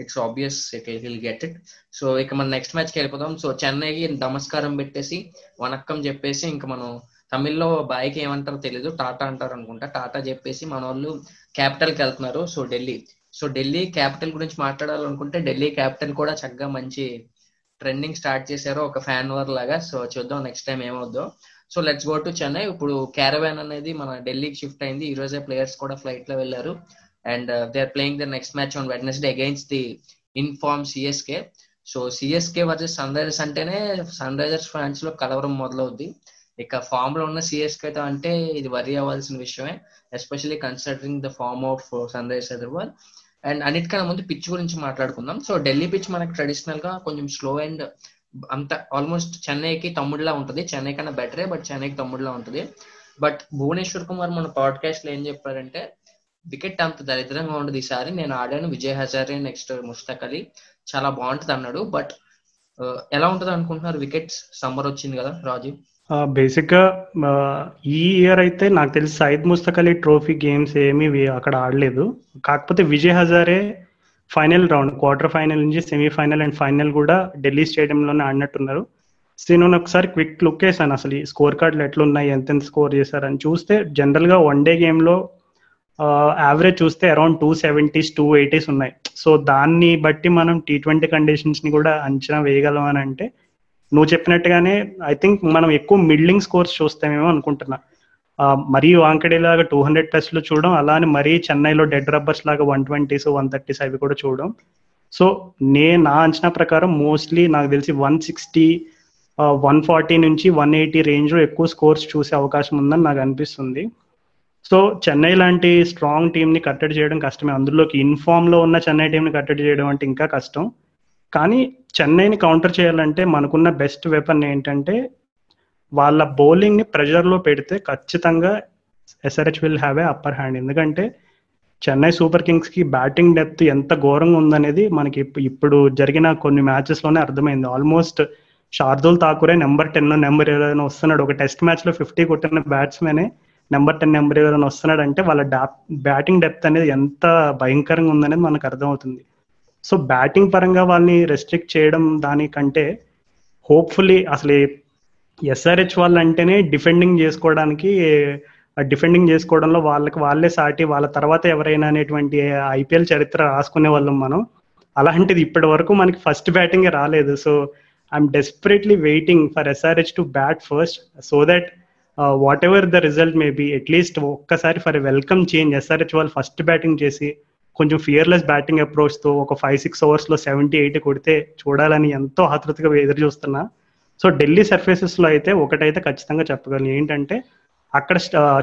it's obvious will get it so ఇక మనం నెక్స్ట్ మ్యాచ్కి వెళ్ళిపోతాం సో చెన్నైకి నమస్కారం పెట్టేసి వనక్కం చెప్పేసి ఇంకా మనం తమిళ్ళో బాయ్కి ఏమంటారో తెలీదు. టాటా అంటారు అనుకుంటా. టాటా చెప్పేసి మన వాళ్ళు క్యాపిటల్కి వెళ్తున్నారు. So Delhi. So Delhi Capital గురించి మాట్లాడాలనుకుంటే ఢిల్లీ క్యాపిటల్ కూడా చక్కగా మంచి ట్రెండింగ్ స్టార్ట్ చేశారు. ఒక ఫ్యాన్ వర్ లాగా. సో చూద్దాం next time ఏమవుద్దో. So let's go to Chennai. ఇప్పుడు క్యారవాన్ అనేది మన ఢిల్లీకి షిఫ్ట్ అయింది. ఈ రోజే ప్లేయర్స్ కూడా ఫ్లైట్లో వెళ్ళారు. And they are playing the next match on Wednesday against the in form CSK so CSK versus Sunrisers అంటేనే సన్ రైజర్స్ ఫ్యాన్స్లో కలవరం మొదలవుద్ది. ఇక ఫామ్లో ఉన్న సిఎస్కే తో అంటే ఇది వరి అవ్వాల్సిన విషయమే especially considering the form of Sunrisers Hyderabad and అన్నిటికన్నా ముందు పిచ్ గురించి మాట్లాడుకుందాం. సో ఢిల్లీ పిచ్ మనకి ట్రెడిషనల్గా కొంచెం స్లో అండ్ అంత ఆల్మోస్ట్ చెన్నైకి తమ్ముడులా ఉంటుంది. చెన్నై కన్నా బెటరే బట్ చెన్నైకి తమ్ముడులా ఉంటుంది. బట్ భువనేశ్వర్ కుమార్ మన పాడ్కాస్ట్లో ఏం చెప్పారంటే వికెట్ అంత దరిద్రంగా ఉండదు ఈసారి. నేను ఆడాను విజయ్ హజారే నెక్స్ట్ ముస్తక్ అలీ. చాలా బాగుంటది అన్నాడు బట్ uh, ఎలా ఉంటది అనుకుంటున్నారు వికెట్స్ సమ్మర్ వచ్చింది కదా రాజీవ్. బేసిక్గా ఈ ఇయర్ అయితే నాకు తెలిసి సైద్ ముస్తక్ అలీ ట్రోఫీ గేమ్స్ ఏమి అక్కడ ఆడలేదు. కాకపోతే Vijay Hazare final round quarter final నుంచి సెమీఫైనల్ అండ్ ఫైనల్ కూడా ఢిల్లీ స్టేడియంలోనే ఆడినట్టున్నారు. సో నేను ఒకసారి క్విక్ లుక్ వేసాను. అసలు ఈ స్కోర్ కార్డులు ఎట్లున్నాయి ఎంతెంత స్కోర్ చేశారని చూస్తే జనరల్గా వన్ డే గేమ్లో యావరేజ్ చూస్తే around two seventies two eighties ఉన్నాయి. సో దాన్ని బట్టి మనం టీ ట్వంటీ కండిషన్స్ని కూడా అంచనా వేయగలం అని అంటే నువ్వు చెప్పినట్టుగానే ఐ థింక్ మనం ఎక్కువ మిడ్లింగ్ స్కోర్స్ చూస్తామేమో అనుకుంటున్నా. మరీ వాంకడే లాగా టూ హండ్రెడ్ ప్లస్లో చూడడం అలానే మరీ చెన్నైలో డెడ్ రబ్బర్స్ లాగా వన్ ట్వంటీస్ వన్ థర్టీస్ అవి కూడా చూడడం. సో నే నా అంచనా ప్రకారం మోస్ట్లీ నాకు తెలిసి వన్ సిక్స్టీ వన్ ఫార్టీ నుంచి వన్ ఎయిటీ రేంజ్లో ఎక్కువ స్కోర్స్ చూసే అవకాశం ఉందని నాకు అనిపిస్తుంది. సో చెన్నై లాంటి స్ట్రాంగ్ టీమ్ని కట్టడి చేయడం కష్టమే. అందులోకి ఇన్ఫామ్లో ఉన్న చెన్నై టీం ని కట్టడి చేయడం అంటే ఇంకా కష్టం. కానీ చెన్నైని కౌంటర్ చేయాలంటే మనకున్న బెస్ట్ వెపన్ ఏంటంటే వాళ్ళ బౌలింగ్ని ప్రెషర్లో పెడితే ఖచ్చితంగా SRH will have a upper hand ఎందుకంటే చెన్నై సూపర్ కింగ్స్కి బ్యాటింగ్ డెప్త్ ఎంత ఘోరంగా ఉందనేది మనకి ఇప్పుడు జరిగిన కొన్ని మ్యాచెస్లోనే అర్థమైంది. ఆల్మోస్ట్ శార్దుల్ ఠాకూరే నెంబర్ టెన్ నెంబర్ ఇరవై వస్తున్నాడు. ఒక టెస్ట్ మ్యాచ్లో ఫిఫ్టీ కొట్టిన బ్యాట్స్మెనే నెంబర్ టెన్ నెంబర్ ఇరవై వస్తున్నాడు అంటే వాళ్ళ బ్యాటింగ్ డెప్త్ అనేది ఎంత భయంకరంగా ఉందనేది మనకు అర్థమవుతుంది. సో బ్యాటింగ్ పరంగా వాళ్ళని రెస్ట్రిక్ట్ చేయడం దానికంటే హోప్ఫుల్లీ అసలు ఎస్ఆర్హెచ్ వాళ్ళు అంటేనే డిఫెండింగ్ చేసుకోవడానికి డిఫెండింగ్ చేసుకోవడంలో వాళ్ళకి వాళ్ళే సాటి వాళ్ళ తర్వాత ఎవరైనా అనేటువంటి ఐపీఎల్ చరిత్ర రాసుకునే వాళ్ళం మనం. అలాంటిది ఇప్పటి వరకు మనకి ఫస్ట్ బ్యాటింగే రాలేదు. So I'm desperately waiting for SRH to bat first so that whatever the result may at least ఒక్కసారి ఫర్ వెల్కమ్ చేంజ్ ఎస్ఆర్హెచ్ వాళ్ళు ఫస్ట్ బ్యాటింగ్ చేసి కొంచెం ఫియర్లెస్ బ్యాటింగ్ అప్రోచ్తో ఒక ఫైవ్ సిక్స్ ఓవర్స్లో సెవెంటీ ఎయిట్ కొడితే చూడాలని ఎంతో ఆతృతగా ఎదురు చూస్తున్నా. సో ఢిల్లీ సర్ఫేసెస్లో అయితే ఒకటైతే ఖచ్చితంగా చెప్పగలను. ఏంటంటే అక్కడ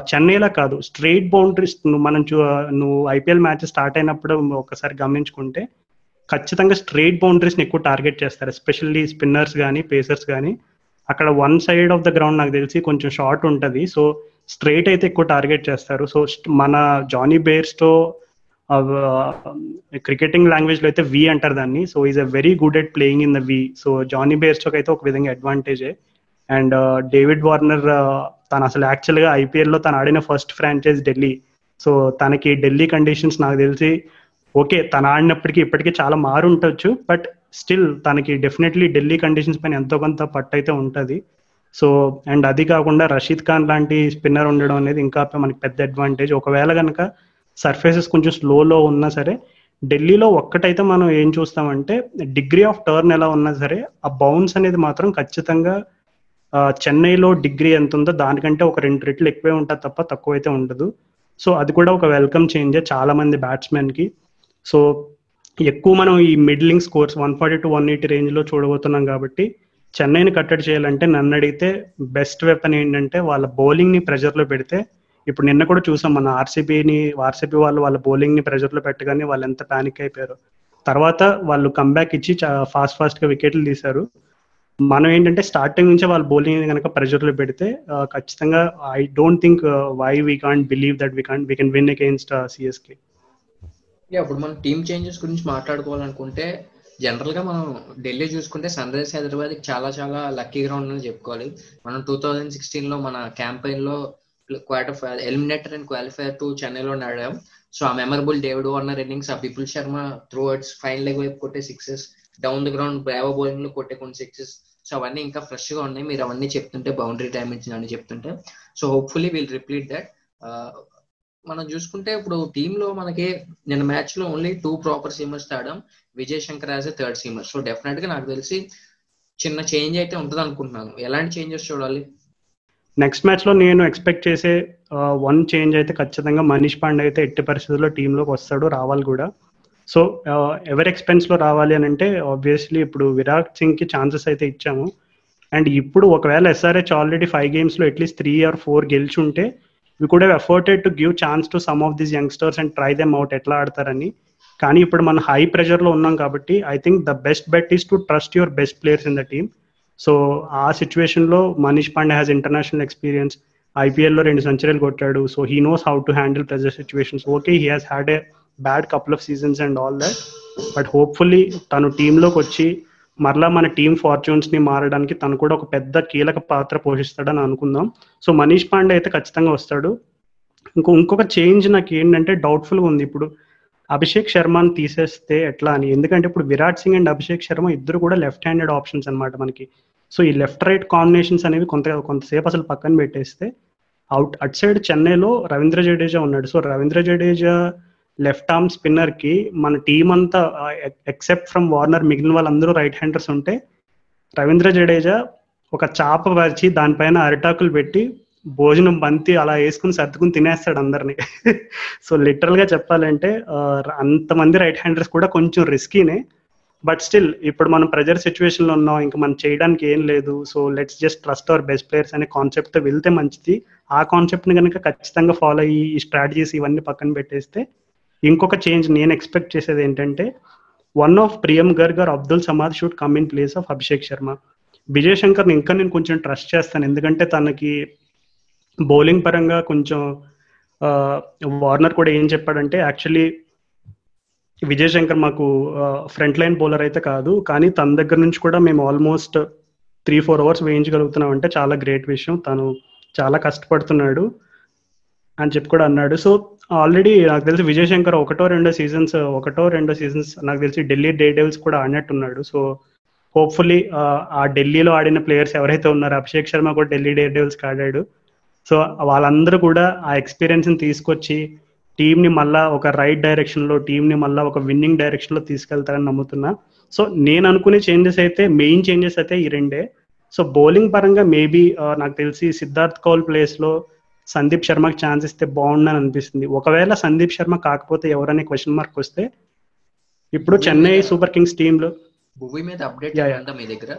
చెన్నైలో కాదు స్ట్రైట్ బౌండరీస్ మనం చూ నువ్వు ఐపీఎల్ మ్యాచ్ స్టార్ట్ అయినప్పుడు ఒకసారి గమనించుకుంటే ఖచ్చితంగా స్ట్రైట్ బౌండరీస్ని ఎక్కువ టార్గెట్ చేస్తారు. ఎస్పెషల్లీ స్పిన్నర్స్ కానీ పేసర్స్ కానీ అక్కడ one side of the ground నాకు తెలిసి కొంచెం షార్ట్ ఉంటుంది. సో స్ట్రైట్ అయితే ఎక్కువ టార్గెట్ చేస్తారు. సో మన జానీ బేర్స్తో క్రికెటింగ్ లాంగ్వేజ్లో అయితే వి అంటారు దాన్ని. So is a very good at playing in the V so Jonny బేర్స్టోక్ అయితే ఒక విధంగా అడ్వాంటేజే అండ్ డేవిడ్ వార్నర్ తను అసలు యాక్చువల్గా ఐపీఎల్లో తను ఆడిన ఫస్ట్ ఫ్రాంచైజ్ ఢిల్లీ సో తనకి ఢిల్లీ కండిషన్స్ నాకు తెలిసి ఓకే తను ఆడినప్పటికీ ఇప్పటికీ చాలా మారు ఉండొచ్చు. బట్ స్టిల్ తనకి డెఫినెట్లీ ఢిల్లీ కండిషన్స్ పైన ఎంతో కొంత పట్టు అయితే ఉంటుంది. సో అండ్ అది కాకుండా రషీద్ ఖాన్ లాంటి స్పిన్నర్ ఉండడం అనేది ఇంకా మనకి పెద్ద అడ్వాంటేజ్ ఒకవేళ కనుక సర్ఫేసెస్ కొంచెం స్లోలో ఉన్నా సరే ఢిల్లీలో ఒక్కటైతే మనం ఏం చూస్తామంటే డిగ్రీ ఆఫ్ టర్న్ ఎలా ఉన్నా సరే ఆ బౌన్స్ అనేది మాత్రం ఖచ్చితంగా చెన్నైలో డిగ్రీ ఎంత ఉందో దానికంటే ఒక రెండు రెట్లు ఎక్కువే ఉంటుంది తప్ప తక్కువ అయితే ఉండదు. సో అది కూడా ఒక వెల్కమ్ చేంజ్ చాలా మంది బ్యాట్స్మెన్కి సో ఎక్కువ మనం ఈ middling scores one forty to one eighty రేంజ్లో చూడబోతున్నాం కాబట్టి చెన్నైని కట్టడి చేయాలంటే నన్ను అడిగితే బెస్ట్ వెపన్ ఏంటంటే వాళ్ళ బౌలింగ్ని ప్రెషర్లో పెడితే ఇప్పుడు నిన్న కూడా చూసాం మన ఆర్సీబీని ఆర్సీబీ వాళ్ళు వాళ్ళ బౌలింగ్ని ప్రెషర్లో పెట్టగానే వాళ్ళు ఎంత ప్యానిక్ అయిపోయారు. తర్వాత వాళ్ళు కంబ్యాక్ ఇచ్చి ఫాస్ట్ ఫాస్ట్గా వికెట్లు తీశారు. మనం ఏంటంటే స్టార్టింగ్ నుంచే వాళ్ళ బౌలింగ్ కనుక ప్రెషర్లో పెడితే ఖచ్చితంగా I don't think why we can't believe that we can't we can win against CSK ఇప్పుడు మనం టీమ్ చేంజెస్ గురించి మాట్లాడుకోవాలనుకుంటే జనరల్గా మనం ఢిల్లీ చూసుకుంటే సన్ రైజర్స్ హైదరాబాద్ చాలా చాలా లక్కీ గ్రౌండ్ అని చెప్పుకోవాలి. మనం టూ థౌజండ్ సిక్స్టీన్లో మన క్యాంపెయిన్లో quarter eliminator and qualifier two చెన్నైలో ఆడాం. సో ఆ మెమరబుల్ డేవిడ్ వార్నర్ ఇన్నింగ్స్ ఆ పిపుల్ శర్మ త్రూ అట్స్ ఫైన్ లెగ్ వైపు కొట్టే sixes down the ground Bravo బౌలింగ్లో కొట్టే కొన్ని సిక్సెస్ సో అవన్నీ ఇంకా ఫ్రెష్గా ఉన్నాయి. మీరు అవన్నీ చెప్తుంటే బౌండరీ డ్యామేజ్ అని చెప్తుంటే. So hopefully will repeat that మనం చూసుకుంటే ఇప్పుడు టీమ్లో మనకి నిన్న మ్యాచ్లో only two proper seamers తాడాం Vijay Shankar as a third seamer so డెఫినెట్గా నాకు తెలిసి చిన్న చేంజ్ అయితే ఉంటుంది అనుకుంటున్నాను ఎలాంటి చేంజెస్ చూడాలి? నెక్స్ట్ మ్యాచ్లో నేను ఎక్స్పెక్ట్ చేసే వన్ చేంజ్ అయితే ఖచ్చితంగా మనీష్ పాండే అయితే ఎట్టి పరిస్థితుల్లో టీంలోకి వస్తాడు రావాలి కూడా. సో ఎవరి ఎక్స్పెన్స్లో రావాలి అని అంటే ఆబ్వియస్లీ ఇప్పుడు విరాట్ సింగ్కి ఛాన్సెస్ అయితే ఇచ్చాము. అండ్ ఇప్పుడు ఒకవేళ ఎస్ఆర్హెచ్ ఆల్రెడీ ఫైవ్ గేమ్స్లో at least three or four గెలిచి ఉంటే we could have afforded to give chance to some of these youngsters and try them out ఎట్లా ఆడతారని. కానీ ఇప్పుడు మనం హై ప్రెషర్లో ఉన్నాం కాబట్టి I think the best bet is to trust your best players in the team so ఆ సిచ్యువేషన్లో Manish Pandey has international experience ఐపీఎల్లో రెండు సెంచరీలు కొట్టాడు. So he knows how to handle pressure situations okay he has had a bad couple of seasons and all that but hopefully తను టీంలోకి వచ్చి మరలా మన టీం ఫార్చ్యూన్స్ని మారడానికి తను కూడా ఒక పెద్ద కీలక పాత్ర పోషిస్తాడని అనుకుందాం. సో మనీష్ పాండే అయితే ఖచ్చితంగా వస్తాడు. ఇంకో ఇంకొక చేంజ్ నాకు ఏంటంటే డౌట్ఫుల్గా ఉంది. ఇప్పుడు అభిషేక్ శర్మని తీసేస్తే ఎట్లా అని? ఎందుకంటే ఇప్పుడు విరాట్ సింగ్ అండ్ అభిషేక్ శర్మ ఇద్దరు కూడా లెఫ్ట్ హ్యాండెడ్ ఆప్షన్స్ అనమాట మనకి. సో ఈ లెఫ్ట్ రైట్ కాంబినేషన్స్ అనేవి కొంత కొంతసేపు అసలు పక్కన పెట్టేస్తే అవుట్ అట్ సైడ్ చెన్నైలో రవీంద్ర జడేజా ఉన్నాడు. So Ravindra Jadeja left arm స్పిన్నర్కి మన టీం అంతా ఎక్సెప్ట్ ఫ్రమ్ వార్నర్ మిగిలిన వాళ్ళందరూ రైట్ హ్యాండర్స్ ఉంటే రవీంద్ర జడేజా ఒక చాప పరిచి దానిపైన అరిటాకులు పెట్టి భోజనం బంతి అలా వేసుకుని సర్దుకుని తినేస్తాడు అందరిని. సో లిటరల్గా చెప్పాలంటే అంతమంది రైట్ హ్యాండర్స్ కూడా కొంచెం రిస్కీనే బట్ స్టిల్ ఇప్పుడు మనం ప్రెజర్ సిచ్యువేషన్లో ఉన్నాం ఇంకా మనం చేయడానికి ఏం లేదు. So let's just trust our best players అనే కాన్సెప్ట్తో వెళ్తే మంచిది. ఆ కాన్సెప్ట్ని కనుక ఖచ్చితంగా ఫాలో అయ్యి ఈ స్ట్రాటజీస్ ఇవన్నీ పక్కన పెట్టేస్తే ఇంకొక చేంజ్ నేను ఎక్స్పెక్ట్ చేసేది ఏంటంటే one of Priyam Garg or Abdul Samad should come in place of Abhishek Sharma Vijay Shankar ఇంకా నేను కొంచెం ట్రస్ట్ చేస్తాను. ఎందుకంటే తనకి బౌలింగ్ పరంగా కొంచెం వార్నర్ కూడా ఏం చెప్పాడంటే యాక్చువల్లీ విజయ్ శంకర్ మాకు ఫ్రంట్ లైన్ బౌలర్ అయితే కాదు కానీ తన దగ్గర నుంచి కూడా మేము ఆల్మోస్ట్ త్రీ ఫోర్ అవర్స్ వేయించగలుగుతున్నాం అంటే చాలా గ్రేట్ విషయం. తను చాలా కష్టపడుతున్నాడు అని చెప్పి కూడా అన్నాడు. సో ఆల్రెడీ నాకు తెలిసి విజయ్ శంకర్ ఒకటో రెండో సీజన్స్ ఒకటో రెండో సీజన్స్ నాకు తెలిసి ఢిల్లీ డే డెవిల్స్ కూడా ఆడినట్టున్నాడు. సో హోప్ఫుల్లీ ఆ ఢిల్లీలో ఆడిన ప్లేయర్స్ ఎవరైతే ఉన్నారో అభిషేక్ శర్మ కూడా ఢిల్లీ డే డెవిల్స్కి ఆడాడు. సో వాళ్ళందరూ కూడా ఆ ఎక్స్పీరియన్స్ని తీసుకొచ్చి టీంని మళ్ళా ఒక రైట్ డైరెక్షన్లో టీంని మళ్ళా ఒక విన్నింగ్ డైరెక్షన్లో తీసుకెళ్తారని నమ్ముతున్నా. సో నేను అనుకునే చేంజెస్ అయితే మెయిన్ చేంజెస్ అయితే ఈ రెండే. సో బౌలింగ్ పరంగా మేబీ నాకు తెలిసి సిద్ధార్థ్ కౌల్ ప్లేస్లో సందీప్ శర్మకి ఛాన్స్ ఇస్తే బాగుండని అనిపిస్తుంది. ఒకవేళ సందీప్ శర్మ కాకపోతే ఎవరనే క్వశ్చన్ మార్క్ వస్తే ఇప్పుడు చెన్నై సూపర్ కింగ్స్ టీంలో భూమి మీద అప్డేట్ మీ దగ్గర?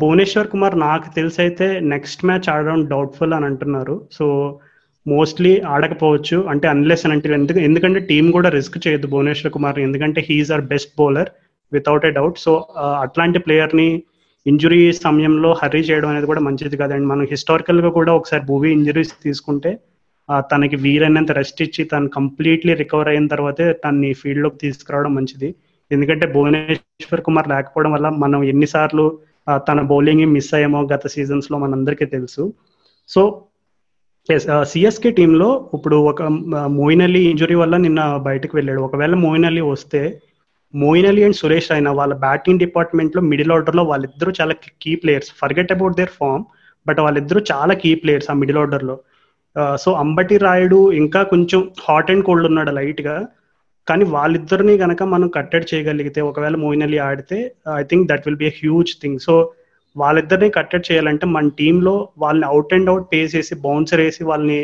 భువనేశ్వర్ కుమార్ నాకు తెలిసి అయితే నెక్స్ట్ మ్యాచ్ ఆడడం డౌట్ఫుల్ అని అంటున్నారు. సో మోస్ట్లీ ఆడకపోవచ్చు. అంటే అన్లెస్ అని అంటే ఎందుకు ఎందుకంటే టీం కూడా రిస్క్ చేయదు భువనేశ్వర్ కుమార్ ఎందుకంటే he is our best bowler without a doubt so అట్లాంటి ప్లేయర్ని ఇంజురీ సమయంలో హర్రీ చేయడం అనేది కూడా మంచిది కాదండి మనం హిస్టారికల్గా కూడా ఒకసారి భూవీ ఇంజరీస్ తీసుకుంటే తనకి వీలైనంత రెస్ట్ ఇచ్చి తను కంప్లీట్లీ రికవర్ అయిన తర్వాతే తన్ని ఫీల్డ్లోకి తీసుకురావడం మంచిది. ఎందుకంటే భువనేశ్వర్ కుమార్ లేకపోవడం వల్ల మనం ఎన్నిసార్లు తన బౌలింగ్ మిస్ అయ్యామో గత సీజన్స్లో మనందరికీ తెలుసు. సో సిఎస్కే టీంలో ఇప్పుడు ఒక మోయిన్ అలీ ఇంజురీ వల్ల నిన్న బయటకు వెళ్ళాడు. ఒకవేళ మోయిన్ అలీ వస్తే మోయిన్ అలీ అండ్ సురేష్ అయినా వాళ్ళ బ్యాటింగ్ డిపార్ట్మెంట్లో మిడిల్ ఆర్డర్లో వాళ్ళిద్దరూ చాలా key players. Forget about their form but వాళ్ళిద్దరూ చాలా కీ ప్లేయర్స్ ఆ మిడిల్ ఆర్డర్లో సో అంబటి రాయుడు ఇంకా కొంచెం హాట్ అండ్ కోల్డ్ ఉన్నాడు లైట్గా కానీ వాళ్ళిద్దరిని కనుక మనం కట్టెడ్ చేయగలిగితే ఒకవేళ మోయిన్ అలీ ఆడితే I think that will be a huge thing so వాళ్ళిద్దరిని కట్టెడ్ చేయాలంటే మన టీంలో వాళ్ళని అవుట్ అండ్ అవుట్ పే చేసి బౌన్సర్ వేసి వాళ్ళని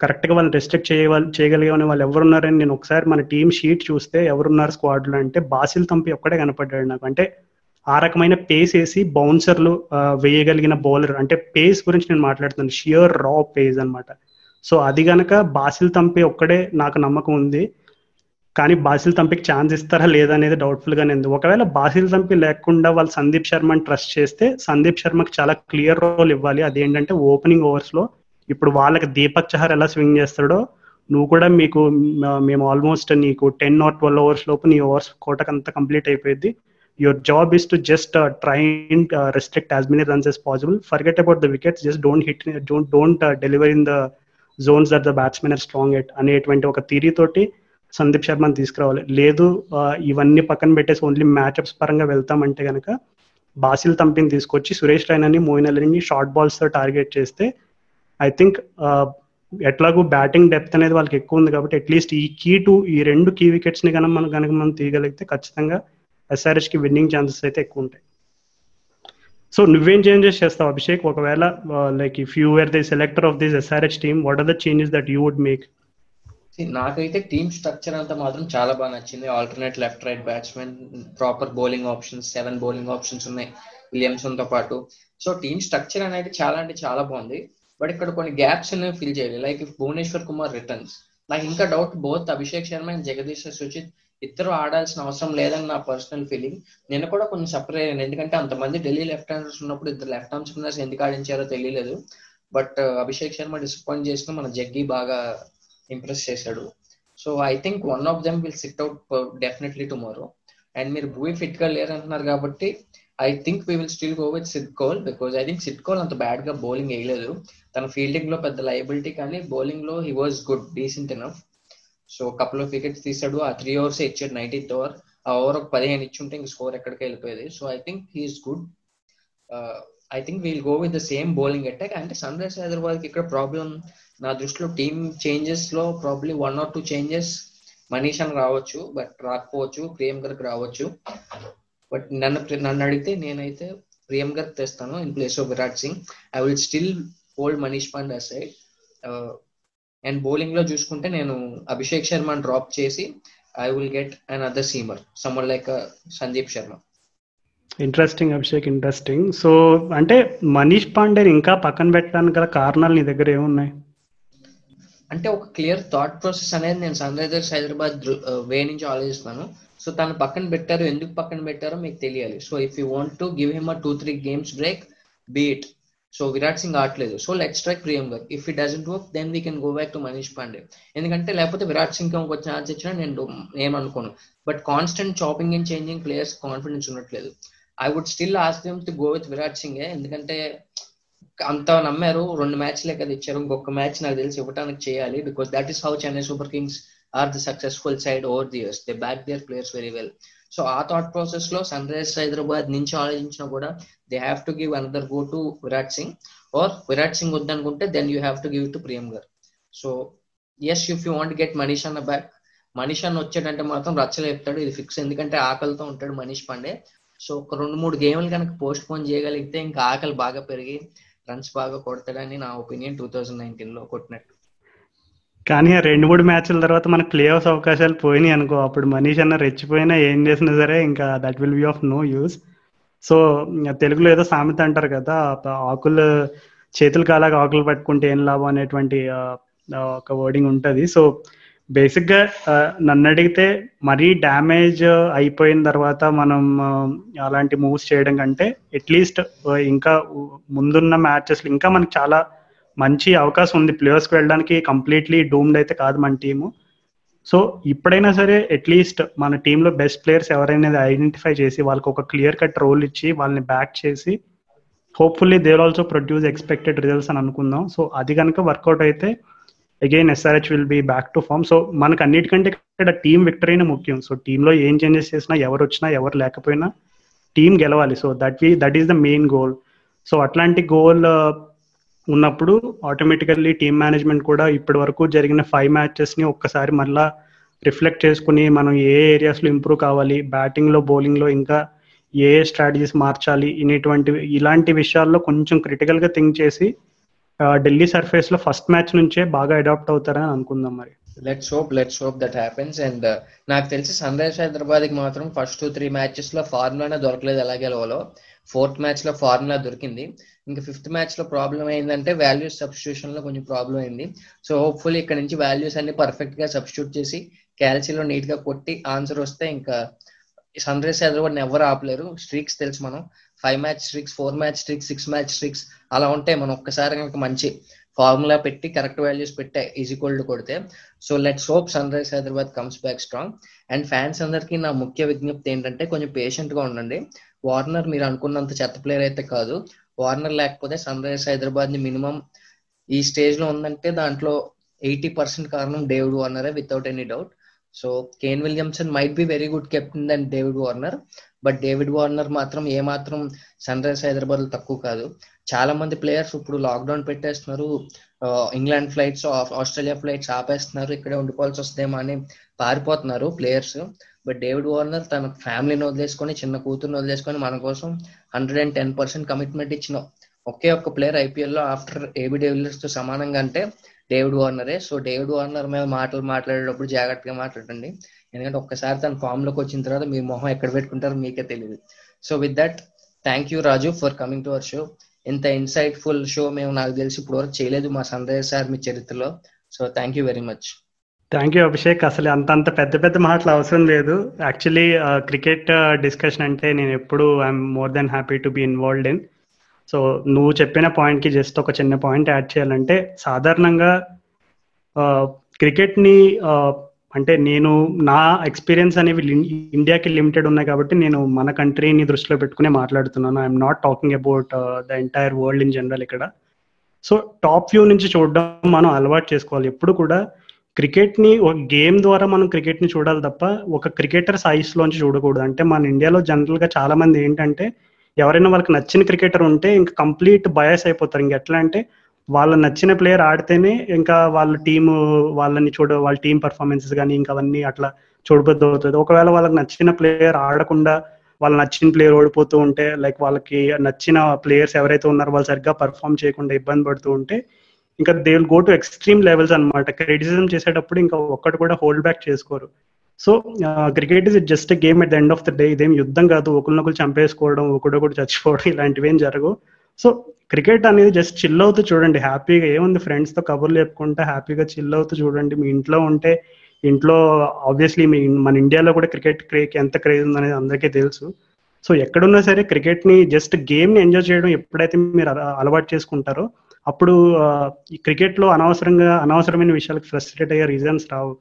కరెక్ట్గా వాళ్ళని రెస్ట్రిక్ట్ చేయ చేయగలిగే వాళ్ళు ఎవరున్నారని నేను ఒకసారి మన టీం షీట్ చూస్తే ఎవరున్నారు స్క్వాడ్లో అంటే బాసిల్ తంపి ఒక్కడే కనపడ్డాడు నాకు. అంటే ఆ రకమైన పేస్ వేసి బౌన్సర్లు వేయగలిగిన బౌలర్ అంటే పేస్ గురించి నేను మాట్లాడుతున్నాను. షియర్ రా పేస్ అనమాట సో అది గనక బాసిల్ తంపి ఒక్కడే నాకు నమ్మకం ఉంది. కానీ బాసిల్ తంపికి ఛాన్స్ ఇస్తారా లేదా అనేది డౌట్ఫుల్ గానే ఉంది. ఒకవేళ బాసిల్ తంపి లేకుండా వాళ్ళు సందీప్ శర్మని ట్రస్ట్ చేస్తే సందీప్ శర్మకి చాలా క్లియర్ రోల్ ఇవ్వాలి. అదేంటంటే ఓపెనింగ్ ఓవర్స్లో ఇప్పుడు వాళ్ళకి దీపక్ చహర్ ఎలా స్వింగ్ చేస్తాడో నువ్వు కూడా మీకు మేము ఆల్మోస్ట్ నీకు టెన్ ఆర్ ట్వెల్వ్ అవర్స్ లోపు నీ ఓవర్స్ కోటకంతా కంప్లీట్ అయిపోయింది your job is to just try and restrict as many runs as possible forget about the wickets just don't hit don't don't deliver in the zones that the batsmen are strong at అనేటువంటి ఒక theory తోటి సందీప్ శర్మని తీసుకురావాలి. లేదు ఇవన్నీ పక్కన పెట్టేసి only matchups పరంగా వెళ్తామంటే కనుక బాసిల్ తంపిని తీసుకొచ్చి సురేష్ రైనాని మోయిన్ అలీని షార్ట్ బాల్స్తో టార్గెట్ చేస్తే ఐ థింక్ ఎట్లాగూ బ్యాటింగ్ డెప్త్ అనేది వాళ్ళకి ఎక్కువ ఉంది కాబట్టి అట్లీస్ట్ ఈ కీ టు ఈ రెండు కీ వికెట్స్ని కనుక మనం కనుక మనం తీయగలిగితే ఖచ్చితంగా ఎస్ఆర్హెచ్కి విన్నింగ్ ఛాన్సెస్ అయితే ఎక్కువ ఉంటాయి. సో నువ్వేం చేంజెస్ చేస్తావు అభిషేక్? ఒకవేళ like if you were the selector of this SRH team what are the changes that you would make నాకైతే టీమ్ స్ట్రక్చర్ అంతా మాత్రం చాలా బాగా నచ్చింది. Alternate left right batsmen proper bowling options seven bowling options ఉన్నాయి. విలియమ్సన్తో పాటు. సో టీమ్ స్ట్రక్చర్ అనేది చాలా అంటే చాలా బాగుంది. బట్ ఇక్కడ కొన్ని గ్యాప్స్ అనేవి ఫిల్ చేయాలి. Like if Bhuvneshwar Kumar returns నాకు ఇంకా doubt both Abhishek Sharma and Jagadeesh Suchith ఇద్దరు ఆడాల్సిన అవసరం లేదని నా పర్సనల్ ఫీలింగ్ నేను కూడా కొంచెం సపరేట్ అయ్యాను ఎందుకంటే అంతమంది ఢిల్లీ లెఫ్ట్ హ్యాండర్స్ ఉన్నప్పుడు ఇద్దరు లెఫ్ట్ హ్యాండ్ స్పిన్నర్స్ ఎందుకు ఆడించారో తెలియలేదు. బట్ అభిషేక్ శర్మ డిసప్పాయింట్ చేసిన మన జగ్గి బాగా ఇంప్రెస్ చేశాడు. So I think one of them will sit out definitely tomorrow and మీరు భూమి ఫిట్గా లేరు అంటున్నారు కాబట్టి I think we will still go with Sid Kaul because I think Sid Kaul అంత బ్యాడ్గా బౌలింగ్ వేయలేదు. తన ఫీల్డింగ్లో పెద్ద లయబిలిటీ కానీ బౌలింగ్లో he was good decent enough so couple of wickets తీసాడు ఆ త్రీ ఓవర్స్ ఇచ్చాడు నైన్టీన్త్ ఓవర్ ఆ ఓవర్ ఒక పదిహేను ఇచ్చుంటే ఇంక స్కోర్ ఎక్కడికి వెళ్ళిపోయేది. So I think he's good I think we'll go with the same bowling attack అంటే సన్ రైజర్స్ హైదరాబాద్కి ఇక్కడ ప్రాబ్లం నా దృష్టిలో team చేంజెస్లో probably one or two changes Manish అని రావచ్చు బట్ రాకపోవచ్చు ప్రియం గారికి రావచ్చు. బట్ నన్ను నన్ను అడిగితే నేనైతే ప్రియం గర్క్ తెస్తాను in place of Virat Singh I will still hold Manish Pandey side and బౌలింగ్లో చూసుకుంటే నేను అభిషేక్ శర్మని డ్రాప్ చేసి I will get another seamer seamer like Sandeep Sharma interesting Abhishek interesting so అంటే మనీష్ పాండే ఇంకా పక్కన పెట్టడానికి గల కారణాలు నీ దగ్గర ఏమున్నాయి? అంటే ఒక క్లియర్ థాట్ ప్రాసెస్ అనేది నేను సన్ రైజర్స్ హైదరాబాద్ వే నుంచి ఆలోచిస్తున్నాను. సో తను పక్కన పెట్టారు ఎందుకు పక్కన పెట్టారో మీకు తెలియాలి. So if you want to give him a two three games break beat so Virat Singh ఆడలేదు so let's try Priyam Garg if it doesn't work then we can go back to Manish Pandey ఎందుకంటే లేకపోతే విరాట్ సింగ్ ఒక chance ఇచ్చినా నేను ఏమనుకోను. But constant chopping and changing players confidence ఉండట్లేదు. I would still ask them to go with Virat సింగే ఎందుకంటే అంత నమ్మారు రెండు మ్యాచ్లే కదా ఇచ్చారు. ఇంకొక మ్యాచ్ నాకు తెలిసి ఇవ్వడానికి చేయాలి. Because that is how Chennai Super Kings are the successful side over the years they back their players very well so ఆ థాట్ ప్రాసెస్లో సన్ రైజర్స్ హైదరాబాద్ నుంచి ఆలోచించినా కూడా they have to give another go to Virat Singh or Virat Singh వద్దనుకుంటే then you have to give to Priyam Garg so yes if you want get Manish అన్న back Manish అన్న వచ్చాడంటే మాత్రం రచ్చలు చెప్తాడు. ఇది ఫిక్స్ ఎందుకంటే ఆకలితో ఉంటాడు మనీష్ పాండే సో ఒక రెండు మూడు గేమ్లు కనుక పోస్ట్ పోన్ చేయగలిగితే ఇంకా ఆకలి బాగా పెరిగి రన్స్ బాగా కొడతాడని నా ఒపీనియన్ టూ థౌజండ్ నైన్టీన్లో కొట్టినట్టు. కానీ ఆ రెండు మూడు మ్యాచ్ల తర్వాత మనకు ప్లే ఆఫ్ అవకాశాలు పోయినాయి అనుకో. అప్పుడు మనీష్ అన్న రెచ్చిపోయినా ఏం చేసినా సరే ఇంకా that will be of no use so తెలుగులో ఏదో సామెత అంటారు కదా ఆకులు చేతులు కాలాగా ఆకులు పట్టుకుంటే ఏం లాభం అనేటువంటి ఒక వర్డింగ్ ఉంటుంది. సో బేసిక్గా నన్ను అడిగితే మరీ డ్యామేజ్ అయిపోయిన తర్వాత మనం అలాంటి మూవ్స్ చేయడం కంటే అట్లీస్ట్ ఇంకా ముందున్న మ్యాచెస్ ఇంకా మనకి చాలా మంచి అవకాశం ఉంది. ప్లేయర్స్కి వెళ్ళడానికి కంప్లీట్లీ డూమ్డ్ అయితే కాదు మన టీము. సో ఇప్పుడైనా సరే అట్లీస్ట్ మన టీంలో బెస్ట్ ప్లేయర్స్ ఎవరైనా ఐడెంటిఫై చేసి వాళ్ళకి ఒక క్లియర్ కట్ రోల్ ఇచ్చి వాళ్ళని బ్యాక్ చేసి hopefully there also produce expected results అని అనుకుందాం. సో అది కనుక వర్కౌట్ అయితే again SRH will be back to form so మనకు అన్నిటికంటే ఇక్కడ టీం విక్టరీనే ముఖ్యం. సో టీంలో ఏం చేంజెస్ చేసినా ఎవరు వచ్చినా ఎవరు లేకపోయినా టీం గెలవాలి. So that we that is the main goal so అట్లాంటి గోల్ uh, ఉన్నప్పుడు ఆటోమేటికల్లీ టీం మేనేజ్మెంట్ కూడా ఇప్పటి వరకు జరిగిన ఫైవ్ మ్యాచెస్ని ఒక్కసారి మళ్ళా రిఫ్లెక్ట్ చేసుకుని మనం ఏ ఏరియాస్లో ఇంప్రూవ్ కావాలి బ్యాటింగ్లో బౌలింగ్లో ఇంకా ఏ స్ట్రాటజీస్ మార్చాలి ఇనేటువంటి ఇలాంటి విషయాల్లో కొంచెం క్రిటికల్గా థింక్ చేసి ఢిల్లీ సర్ఫేస్లో ఫస్ట్ మ్యాచ్ నుంచే బాగా అడాప్ట్ అవుతారని అనుకుందాం మరి. Let's hope let's hope that happens and నాకు తెలిసి సన్ రైజ్ హైదరాబాద్కి మాత్రం ఫస్ట్ టూ త్రీ మ్యాచెస్లో ఫార్ములానే దొరకలేదు ఎలా గెలవాలో. ఫోర్త్ మ్యాచ్లో ఫార్ములా దొరికింది. ఇంకా ఫిఫ్త్ మ్యాచ్లో ప్రాబ్లం అయిందంటే వాల్యూస్ సబ్స్టిట్యూషన్లో కొంచెం ప్రాబ్లం అయింది. సో హోప్ఫుల్లీ ఇక్కడ నుంచి వాల్యూస్ అన్ని పర్ఫెక్ట్గా సబ్స్టిట్యూట్ చేసి క్యాల్సీలో నీట్గా కొట్టి ఆన్సర్ వస్తే ఇంకా సన్ రైజర్స్ హైదరాబాద్ ఎవరు ఆపలేరు. స్ట్రీక్స్ తెలుసు మనం. Five match streaks four match streaks six match streaks అలా ఉంటే మనం ఒక్కసారి కనుక మంచి ఫార్ములా పెట్టి కరెక్ట్ వాల్యూస్ పెట్టే ఈజీక్వల్ కొడితే so let's hope Sunrisers Hyderabad comes back strong and fans అందరికీ నా ముఖ్య విజ్ఞప్తి ఏంటంటే కొంచెం పేషెంట్గా ఉండండి. వార్నర్ మీరు అనుకున్నంత చెత్త ప్లేయర్ అయితే కాదు. వార్నర్ లేకపోతే సన్ రైజ్ హైదరాబాద్ని మినిమం ఈ స్టేజ్లో ఉందంటే దాంట్లో ఎయిటీ పర్సెంట్ కారణం David వార్నరే without any doubt so Kane Williamson might be very good captain than David Warner but David Warner మాత్రం ఏ మాత్రం సన్ రైజ్ హైదరాబాద్ తక్కువ కాదు. చాలా మంది ప్లేయర్స్ ఇప్పుడు లాక్డౌన్ పెట్టేస్తున్నారు. ఇంగ్లాండ్ ఫ్లైట్స్ ఆస్ట్రేలియా ఫ్లైట్స్ ఆపేస్తున్నారు. ఇక్కడే ఉండిపోవాల్సి వస్తేమో అని పారిపోతున్నారు ప్లేయర్స్. బట్ డేవిడ్ వార్నర్ తన ఫ్యామిలీని వదిలేసుకొని చిన్న కూతురుని వదిలేసుకొని మన కోసం hundred and ten percent commitment ఇచ్చిన ఒకే ఒక్క ప్లేయర్ ఐపీఎల్లో ఆఫ్టర్ ఏబి డేవిలియర్స్తో సమానంగా అంటే డేవిడ్ వార్నరే. సో డేవిడ్ వార్నర్ మీద మాటలు మాట్లాడేటప్పుడు జాగ్రత్తగా మాట్లాడండి. ఎందుకంటే ఒక్కసారి తన ఫామ్లోకి వచ్చిన తర్వాత మీ మొహం ఎక్కడ పెట్టుకుంటారో మీకే తెలియదు so with that thank you Raju for coming to our show ఇంత ఇన్సైట్ ఫుల్ షో మేము నాకు తెలిసి ఇప్పుడు వరకు చేయలేదు మా సందేశ్ సార్ మీ చరిత్రలో. So thank you very much thank you Abhishek అసలు అంత అంత పెద్ద పెద్ద మాటలు అవసరం లేదు. యాక్చువల్లీ క్రికెట్ డిస్కషన్ అంటే నేను ఎప్పుడు I'm more than happy to be involved in so నువ్వు చెప్పిన పాయింట్కి జస్ట్ ఒక చిన్న పాయింట్ యాడ్ చేయాలంటే సాధారణంగా uh, క్రికెట్ని అంటే నేను నా ఎక్స్పీరియన్స్ అనేవి ఇండియాకి లిమిటెడ్ ఉన్నాయి కాబట్టి నేను మన కంట్రీని దృష్టిలో పెట్టుకునే మాట్లాడుతున్నాను. I'm not talking about the entire world in general ఇక్కడ. సో టాప్ వ్యూ నుంచి చూడడం మనం అలవాటు చేసుకోవాలి. ఎప్పుడు కూడా క్రికెట్ని ఒక గేమ్ ద్వారా మనం క్రికెట్ని చూడాలి తప్ప ఒక క్రికెటర్ సైజ్లోంచి చూడకూడదు. అంటే మన ఇండియాలో జనరల్గా చాలామంది ఏంటంటే ఎవరైనా వాళ్ళకి నచ్చిన క్రికెటర్ ఉంటే ఇంకా కంప్లీట్ బయాస్ అయిపోతారు. ఇంక ఎట్లా అంటే వాళ్ళ నచ్చిన ప్లేయర్ ఆడితేనే ఇంకా వాళ్ళ టీము వాళ్ళని చూడ వాళ్ళ టీం పర్ఫార్మెన్సెస్ కానీ ఇంకా అవన్నీ అట్లా చూడబద్దు అవుతుంది. ఒకవేళ వాళ్ళకి నచ్చిన ప్లేయర్ ఆడకుండా వాళ్ళ నచ్చిన ప్లేయర్ ఓడిపోతూ ఉంటే లైక్ వాళ్ళకి నచ్చిన ప్లేయర్స్ ఎవరైతే ఉన్నారో వాళ్ళు సరిగ్గా పర్ఫామ్ చేయకుండా ఇబ్బంది పడుతూ ఉంటే ఇంకా they will go to extreme levels అనమాట క్రిటిసిజం చేసేటప్పుడు ఇంకా ఒక్కటి కూడా హోల్డ్ బ్యాక్ చేసుకోరు. So cricket is just game at the end of the day ఇదేం యుద్ధం కాదు. ఒకరినొకరు చంపేసుకోవడం ఒకడొకటి చచ్చిపోవడం ఇలాంటివి ఏం జరగవు. సో క్రికెట్ అనేది జస్ట్ చిల్ అవుతూ చూడండి. హ్యాపీగా ఏముంది ఫ్రెండ్స్తో కబుర్లు చెప్పుకుంటే హ్యాపీగా చిల్ అవుతూ చూడండి. మీ ఇంట్లో ఉంటే ఇంట్లో ఆబ్వియస్లీ మీ మన ఇండియాలో కూడా క్రికెట్ క్రేక్ ఎంత క్రేజ్ ఉందనేది అందరికీ తెలుసు. సో ఎక్కడున్నా సరే క్రికెట్ని జస్ట్ గేమ్ని ఎంజాయ్ చేయడం ఎప్పుడైతే మీరు అలవాటు చేసుకుంటారో అప్పుడు ఈ క్రికెట్లో అనవసరంగా అనవసరమైన విషయాలకు ఫ్రస్ట్రేట్ అయ్యే రీజన్స్ రావు.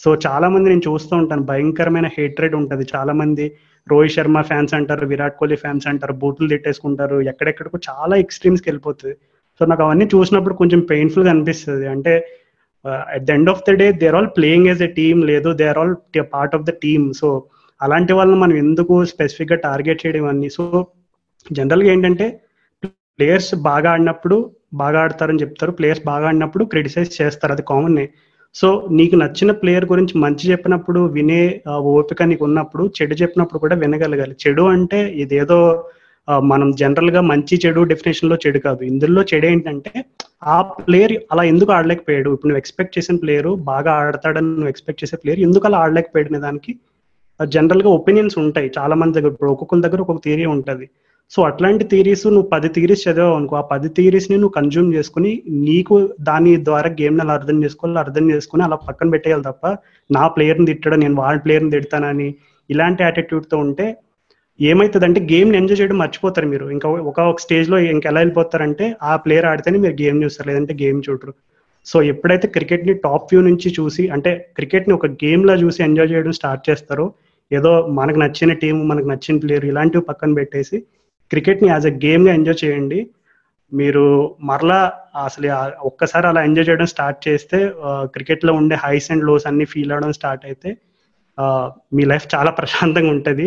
సో చాలా మంది నేను చూస్తూ ఉంటాను. భయంకరమైన హేట్రేడ్ ఉంటుంది. చాలా మంది రోహిత్ శర్మ ఫ్యాన్స్ అంటారు విరాట్ కోహ్లీ ఫ్యాన్స్ అంటారు బూట్లు తిట్టేసుకుంటారు ఎక్కడెక్కడికో చాలా ఎక్స్ట్రీమ్స్కి వెళ్ళిపోతుంది. సో నాకు అవన్నీ చూసినప్పుడు కొంచెం పెయిన్ఫుల్గా అనిపిస్తుంది. అంటే at the end of the day they're all playing as a team లేదు they are all part of the team so అలాంటి వాళ్ళని మనం ఎందుకు స్పెసిఫిక్గా టార్గెట్ చేయడం అన్ని సో జనరల్గా ఏంటంటే ప్లేయర్స్ బాగా ఆడినప్పుడు బాగా ఆడతారని చెప్తారు ప్లేయర్స్ బాగా ఆడినప్పుడు క్రిటిసైజ్ చేస్తారు. అది కామన్ సో నీకు నచ్చిన ప్లేయర్ గురించి మంచి చెప్పినప్పుడు వినే ఓపిక నీకు ఉన్నప్పుడు చెడు చెప్పినప్పుడు కూడా వినగలగాలి. చెడు అంటే ఇదేదో మనం జనరల్గా మంచి చెడు డెఫినేషన్లో చెడు కాదు. ఇందులో చెడు ఏంటంటే ఆ ప్లేయర్ అలా ఎందుకు ఆడలేకపోయాడు? ఇప్పుడు నువ్వు ఎక్స్పెక్ట్ చేసిన ప్లేయర్ బాగా ఆడతాడని నువ్వు ఎక్స్పెక్ట్ చేసే ప్లేయర్ ఎందుకు అలా ఆడలేకపోయాడు దానికి జనరల్గా ఒపీనియన్స్ ఉంటాయి. చాలా మంది దగ్గర ఇప్పుడు ఒక్కొక్కరి దగ్గర ఒక్కొక్క థియరీ ఉంటుంది. సో అట్లాంటి థీరీస్ నువ్వు పది థీరీస్ చదివావు అనుకో ఆ పది థీరీస్ని నువ్వు కన్జ్యూమ్ చేసుకుని నీకు దాని ద్వారా గేమ్ అలా అర్థం చేసుకోవాలి అర్థం చేసుకుని అలా పక్కన పెట్టేయాలి తప్ప నా ప్లేయర్ని తిట్టడం నేను వాళ్ళ ప్లేయర్ని తిడతానని ఇలాంటి యాటిట్యూడ్తో ఉంటే ఉంటే ఏమవుతుందంటే గేమ్ని ఎంజాయ్ చేయడం మర్చిపోతారు మీరు. ఇంకా ఒక ఒక స్టేజ్లో ఇంకెలా వెళ్ళిపోతారంటే ఆ ప్లేయర్ ఆడితేనే మీరు గేమ్ చూస్తారు లేదంటే గేమ్ చూడరు. సో ఎప్పుడైతే క్రికెట్ని టాప్ వ్యూ నుంచి చూసి అంటే క్రికెట్ని ఒక గేమ్లా చూసి ఎంజాయ్ చేయడం స్టార్ట్ చేస్తారో ఏదో మనకు నచ్చిన టీం మనకు నచ్చిన ప్లేయర్ ఇలాంటివి పక్కన పెట్టేసి క్రికెట్ని యాజ్ ఎ గేమ్గా ఎంజాయ్ చేయండి. మీరు మరలా అసలు ఒక్కసారి అలా ఎంజాయ్ చేయడం స్టార్ట్ చేస్తే క్రికెట్లో ఉండే హైస్ అండ్ లోస్ అన్ని ఫీల్ అవడం స్టార్ట్ అయితే మీ లైఫ్ చాలా ప్రశాంతంగా ఉంటుంది.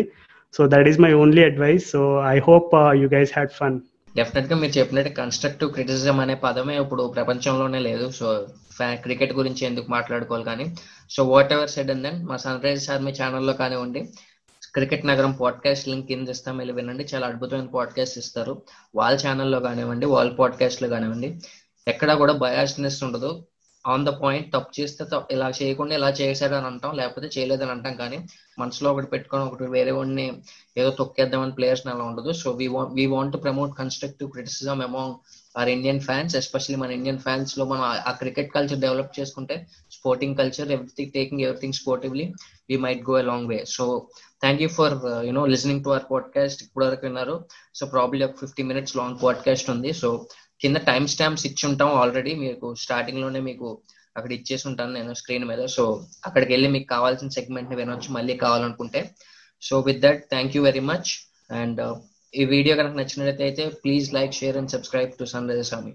So that is my only advice so I hope you guys had fun డెఫినెట్గా మీరు చెప్పినట్టు కన్స్ట్రక్టివ్ క్రిటిసిజం అనే పదమే ఇప్పుడు ప్రపంచంలోనే లేదు. సో క్రికెట్ గురించి ఎందుకు మాట్లాడుకోవాలి కానీ so whatever said and then మా సన్ రైజర్స్ ఆర్మీ ఛానల్లో కానివ్వండి. క్రికెట్ నగరం పాడ్కాస్ట్ లింక్ కింద ఇస్తాం. వెళ్ళి వినండి. చాలా అద్భుతమైన పాడ్కాస్ట్ ఇస్తారు. వాళ్ళ ఛానల్లో కానివ్వండి వాళ్ళ పాడ్కాస్ట్లో కానివ్వండి ఎక్కడ కూడా బయాస్నెస్ ఉండదు. ఆన్ ద పాయింట్ తప్పు చేస్తే ఇలా చేయకుండా ఇలా చేశాడు అని అంటాం లేకపోతే చేయలేదని అంటాం. కానీ మనసులో ఒకటి పెట్టుకొని ఒకటి వేరే వాడిని ఏదో తొక్కేద్దామని ప్లేయర్స్ అలా ఉండదు. So we want we want to promote constructive criticism among our Indian fans especially మన ఇండియన్ ఫ్యాన్స్లో మనం ఆ క్రికెట్ కల్చర్ డెవలప్ చేసుకుంటే sporting culture everything taking everything sportively we might go a long way so thank you for you know listening to our podcast ఇప్పుడు వరకు విన్నారు. So probably ఒక fifty minutes long podcast ఉంది. So కింద time stamps ఇచ్చి ఉంటాం already మీకు స్టార్టింగ్లోనే మీకు అక్కడ ఇచ్చేసి ఉంటాను నేను స్క్రీన్ మీద. సో అక్కడికి వెళ్ళి మీకు కావాల్సిన సెగ్మెంట్ని వినొచ్చు మళ్ళీ కావాలనుకుంటే. So with that thank you very much and ఈ వీడియో కనుక నచ్చినట్లయితే please like share and subscribe to sun రజస్వామి